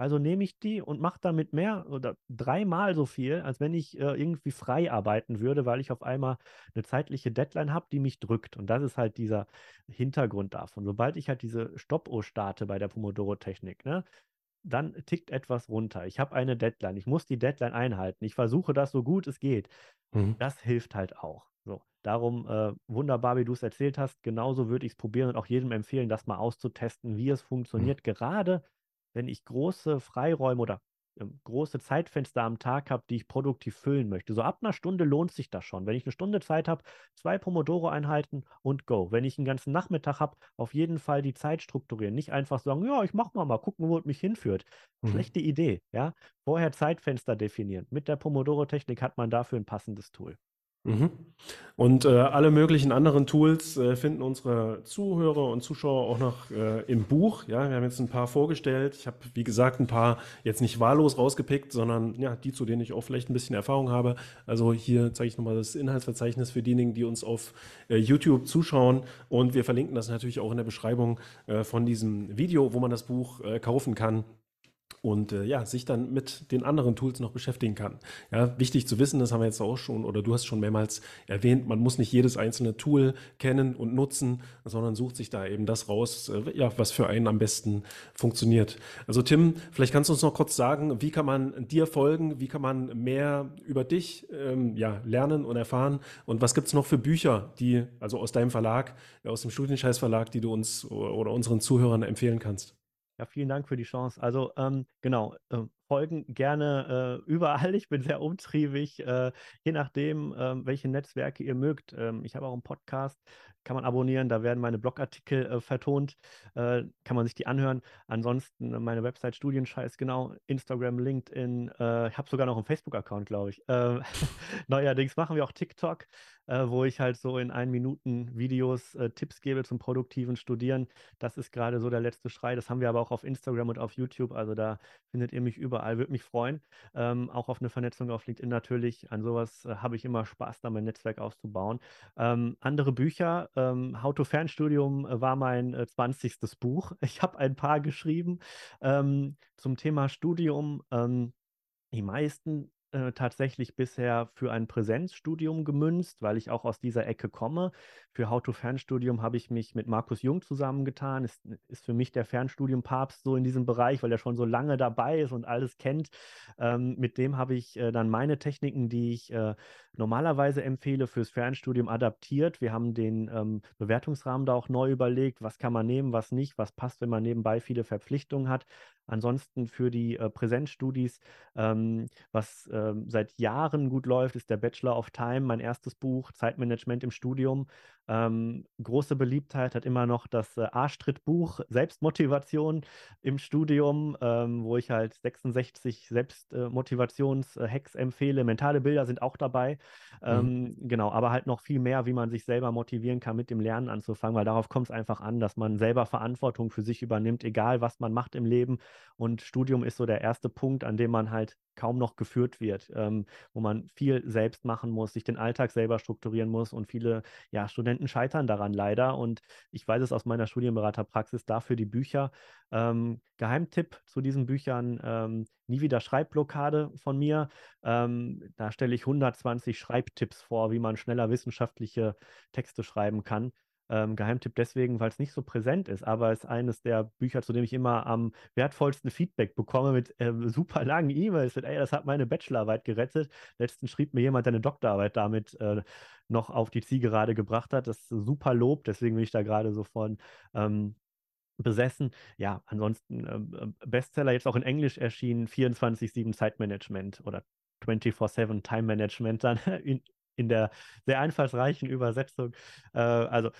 also nehme ich die und mache damit mehr oder dreimal so viel, als wenn ich äh, irgendwie frei arbeiten würde, weil ich auf einmal eine zeitliche Deadline habe, die mich drückt. Und das ist halt dieser Hintergrund davon. Sobald ich halt diese Stoppuhr starte bei der Pomodoro-Technik, ne, dann tickt etwas runter. Ich habe eine Deadline. Ich muss die Deadline einhalten. Ich versuche das so gut es geht. Mhm. Das hilft halt auch. So, darum äh, wunderbar, wie du es erzählt hast. Genauso würde ich es probieren und auch jedem empfehlen, das mal auszutesten, wie es mhm. funktioniert. Mhm. Gerade wenn ich große Freiräume oder ähm, große Zeitfenster am Tag habe, die ich produktiv füllen möchte. So ab einer Stunde lohnt sich das schon. Wenn ich eine Stunde Zeit habe, zwei Pomodoro-Einheiten und go. Wenn ich einen ganzen Nachmittag habe, auf jeden Fall die Zeit strukturieren. Nicht einfach sagen, ja, ich mache mal, mal gucken, wo es mich hinführt. Mhm. Schlechte Idee, ja. Vorher Zeitfenster definieren. Mit der Pomodoro-Technik hat man dafür ein passendes Tool. Mhm. Und äh, alle möglichen anderen Tools äh, finden unsere Zuhörer und Zuschauer auch noch äh, im Buch. Ja, wir haben jetzt ein paar vorgestellt. Ich habe, wie gesagt, ein paar jetzt nicht wahllos rausgepickt, sondern ja, die, zu denen ich auch vielleicht ein bisschen Erfahrung habe. Also hier zeige ich nochmal das Inhaltsverzeichnis für diejenigen, die uns auf äh, YouTube zuschauen. Und wir verlinken das natürlich auch in der Beschreibung äh, von diesem Video, wo man das Buch äh, kaufen kann und äh, ja, sich dann mit den anderen Tools noch beschäftigen kann. Ja, wichtig zu wissen, das haben wir jetzt auch schon oder du hast schon mehrmals erwähnt, man muss nicht jedes einzelne Tool kennen und nutzen, sondern sucht sich da eben das raus, äh, ja, was für einen am besten funktioniert. Also Tim, vielleicht kannst du uns noch kurz sagen, wie kann man dir folgen, wie kann man mehr über dich ähm, ja, lernen und erfahren und was gibt es noch für Bücher, die, also aus deinem Verlag, aus dem Studienscheiß Verlag, die du uns oder unseren Zuhörern empfehlen kannst? Ja, vielen Dank für die Chance. Also ähm, genau, äh, folgen gerne äh, überall. Ich bin sehr umtriebig, äh, je nachdem, äh, welche Netzwerke ihr mögt. Ähm, ich habe auch einen Podcast, kann man abonnieren. Da werden meine Blogartikel äh, vertont, äh, kann man sich die anhören. Ansonsten meine Website Studienscheiß, genau, Instagram, LinkedIn. ich habe sogar noch einen Facebook-Account, glaube ich. neuerdings machen wir auch TikTok äh, wo ich halt so in ein Minuten Videos äh, Tipps gebe zum produktiven Studieren. Das ist gerade so der letzte Schrei. Das haben wir aber auch auf Instagram und auf YouTube. Also da findet ihr mich überall. Würde mich freuen. Ähm, auch auf eine Vernetzung auf LinkedIn natürlich. An sowas äh, habe ich immer Spaß, da mein Netzwerk aufzubauen. Ähm, andere Bücher. Ähm, How to Fernstudium äh, war mein äh, 20. Buch. Ich habe ein paar geschrieben ähm, zum Thema Studium. Ähm, die meisten äh, tatsächlich bisher für ein Präsenzstudium gemünzt, weil ich auch aus dieser Ecke komme. Für How-to-Fernstudium habe ich mich mit Markus Jung zusammengetan. Ist, ist für mich der Fernstudium-Papst so in diesem Bereich, weil er schon so lange dabei ist und alles kennt. Ähm, mit dem habe ich äh, dann meine Techniken, die ich äh, normalerweise empfehle, fürs Fernstudium adaptiert. Wir haben den ähm, Bewertungsrahmen da auch neu überlegt. Was kann man nehmen, was nicht, was passt, wenn man nebenbei viele Verpflichtungen hat. Ansonsten für die äh, Präsenzstudis, ähm, was äh, seit Jahren gut läuft, ist der Bachelor of Time, mein erstes Buch, Zeitmanagement im Studium. Ähm, große Beliebtheit hat immer noch das äh, Arschtrittbuch Selbstmotivation im Studium, ähm, wo ich halt 66 Selbstmotivations-Hacks empfehle. Mentale Bilder sind auch dabei. Ähm, mhm. Genau, aber halt noch viel mehr, wie man sich selber motivieren kann, mit dem Lernen anzufangen, weil darauf kommt es einfach an, dass man selber Verantwortung für sich übernimmt, egal was man macht im Leben. Und Studium ist so der erste Punkt, an dem man halt kaum noch geführt wird, ähm, wo man viel selbst machen muss, sich den Alltag selber strukturieren muss und viele ja, Studenten scheitern daran leider. Und ich weiß es aus meiner Studienberaterpraxis, dafür die Bücher. Ähm, Geheimtipp zu diesen Büchern, ähm, nie wieder Schreibblockade von mir. Ähm, da stelle ich 120 Schreibtipps vor, wie man schneller wissenschaftliche Texte schreiben kann. Ähm, Geheimtipp deswegen, weil es nicht so präsent ist, aber es ist eines der Bücher, zu dem ich immer am wertvollsten Feedback bekomme mit äh, super langen E-Mails. Ey, das hat meine Bachelorarbeit gerettet. Letztens schrieb mir jemand, der eine Doktorarbeit damit äh, noch auf die Zielgerade gebracht hat. Das ist super Lob, deswegen bin ich da gerade so von ähm, besessen. Ja, ansonsten äh, Bestseller jetzt auch in Englisch erschienen, 24-7 Zeitmanagement oder 24-7 Time Management dann in, in der sehr einfallsreichen Übersetzung. Äh, also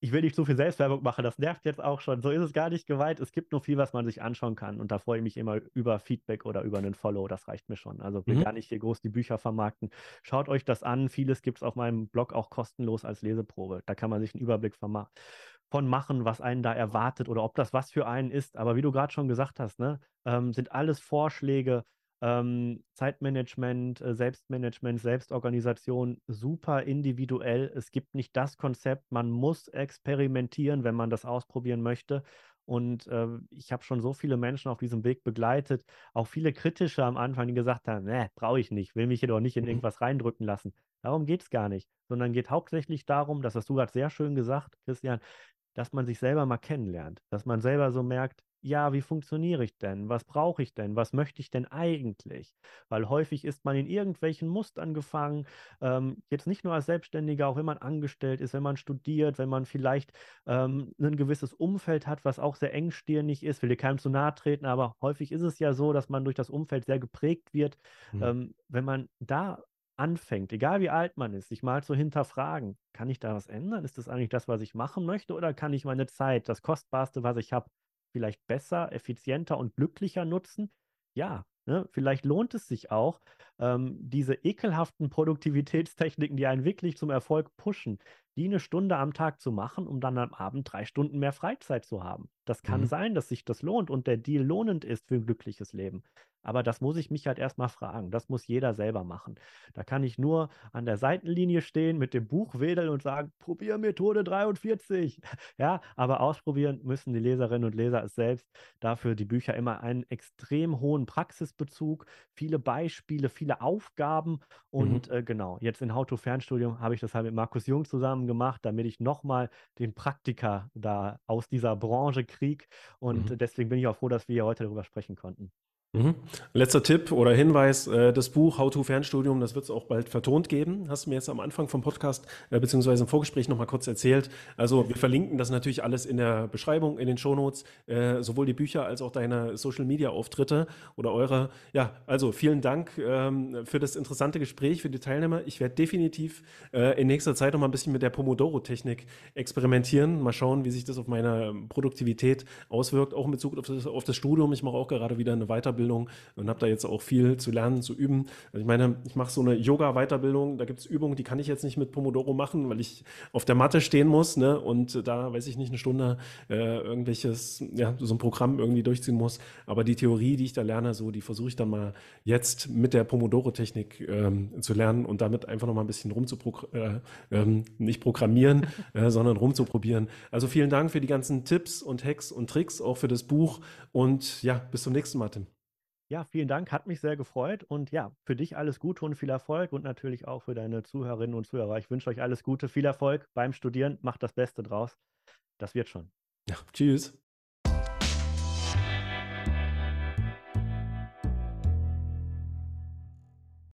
ich will nicht zu viel Selbstwerbung machen, das nervt jetzt auch schon. So ist es gar nicht geweiht. Es gibt nur viel, was man sich anschauen kann. Und da freue ich mich immer über Feedback oder über einen Follow. Das reicht mir schon. Also will mhm. gar nicht hier groß die Bücher vermarkten. Schaut euch das an. Vieles gibt es auf meinem Blog auch kostenlos als Leseprobe. Da kann man sich einen Überblick von machen, was einen da erwartet oder ob das was für einen ist. Aber wie du gerade schon gesagt hast, ne, ähm, sind alles Vorschläge, ähm, Zeitmanagement, äh, Selbstmanagement, Selbstorganisation super individuell. Es gibt nicht das Konzept, man muss experimentieren, wenn man das ausprobieren möchte. Und äh, ich habe schon so viele Menschen auf diesem Weg begleitet, auch viele kritische am Anfang, die gesagt haben, ne, brauche ich nicht, will mich jedoch nicht in mhm. irgendwas reindrücken lassen. Darum geht es gar nicht, sondern geht hauptsächlich darum, das hast du gerade sehr schön gesagt, Christian, dass man sich selber mal kennenlernt, dass man selber so merkt, ja, wie funktioniere ich denn? Was brauche ich denn? Was möchte ich denn eigentlich? Weil häufig ist man in irgendwelchen Mustern gefangen, ähm, jetzt nicht nur als Selbstständiger, auch wenn man angestellt ist, wenn man studiert, wenn man vielleicht ähm, ein gewisses Umfeld hat, was auch sehr engstirnig ist, will dir keinem zu nahe treten, aber häufig ist es ja so, dass man durch das Umfeld sehr geprägt wird. Mhm. Ähm, wenn man da anfängt, egal wie alt man ist, sich mal zu hinterfragen, kann ich da was ändern? Ist das eigentlich das, was ich machen möchte oder kann ich meine Zeit, das Kostbarste, was ich habe, vielleicht besser, effizienter und glücklicher nutzen? Ja, Ne? Vielleicht lohnt es sich auch, ähm, diese ekelhaften Produktivitätstechniken, die einen wirklich zum Erfolg pushen, die eine Stunde am Tag zu machen, um dann am Abend drei Stunden mehr Freizeit zu haben. Das kann Mhm. sein, dass sich das lohnt und der Deal lohnend ist für ein glückliches Leben. Aber das muss ich mich halt erstmal fragen. Das muss jeder selber machen. Da kann ich nur an der Seitenlinie stehen, mit dem Buch wedeln und sagen, probier Methode 43. Ja, aber ausprobieren müssen die Leserinnen und Leser es selbst. Dafür die Bücher immer einen extrem hohen Praxisbezug, viele Beispiele, viele Aufgaben. Und Mhm. äh, genau, jetzt in How to Fernstudium habe ich das halt mit Markus Jung zusammen gemacht, damit ich nochmal den Praktiker da aus dieser Branche kriege. Und Mhm. deswegen bin ich auch froh, dass wir hier heute darüber sprechen konnten. Mhm. Letzter Tipp oder Hinweis, äh, das Buch How to Fernstudium, das wird es auch bald vertont geben. Hast du mir jetzt am Anfang vom Podcast äh, beziehungsweise im Vorgespräch nochmal kurz erzählt. Also wir verlinken das natürlich alles in der Beschreibung, in den Shownotes, äh, sowohl die Bücher als auch deine Social-Media-Auftritte oder eure. Ja, also vielen Dank ähm, für das interessante Gespräch, für die Teilnehmer. Ich werde definitiv in nächster Zeit nochmal ein bisschen mit der Pomodoro-Technik experimentieren. Mal schauen, wie sich das auf meine Produktivität auswirkt, auch in Bezug auf das, auf das Studium. Ich mache auch gerade wieder eine Weiterbildung und habe da jetzt auch viel zu lernen, zu üben. Also ich meine, ich mache so eine Yoga-Weiterbildung, da gibt es Übungen, die kann ich jetzt nicht mit Pomodoro machen, weil ich auf der Matte stehen muss ne? und da, weiß ich nicht, eine Stunde äh, irgendwelches, ja, so ein Programm irgendwie durchziehen muss. Aber die Theorie, die ich da lerne, so, die versuche ich dann mal jetzt mit der Pomodoro-Technik ähm, zu lernen und damit einfach noch mal ein bisschen rumzupro äh, ähm, nicht programmieren, äh, sondern rumzuprobieren. Also vielen Dank für die ganzen Tipps und Hacks und Tricks, auch für das Buch und ja, bis zum nächsten Mal, Tim. Ja, vielen Dank, hat mich sehr gefreut. Und ja, für dich alles Gute und viel Erfolg und natürlich auch für deine Zuhörerinnen und Zuhörer. Ich wünsche euch alles Gute, viel Erfolg beim Studieren. Macht das Beste draus. Das wird schon. Ja, tschüss.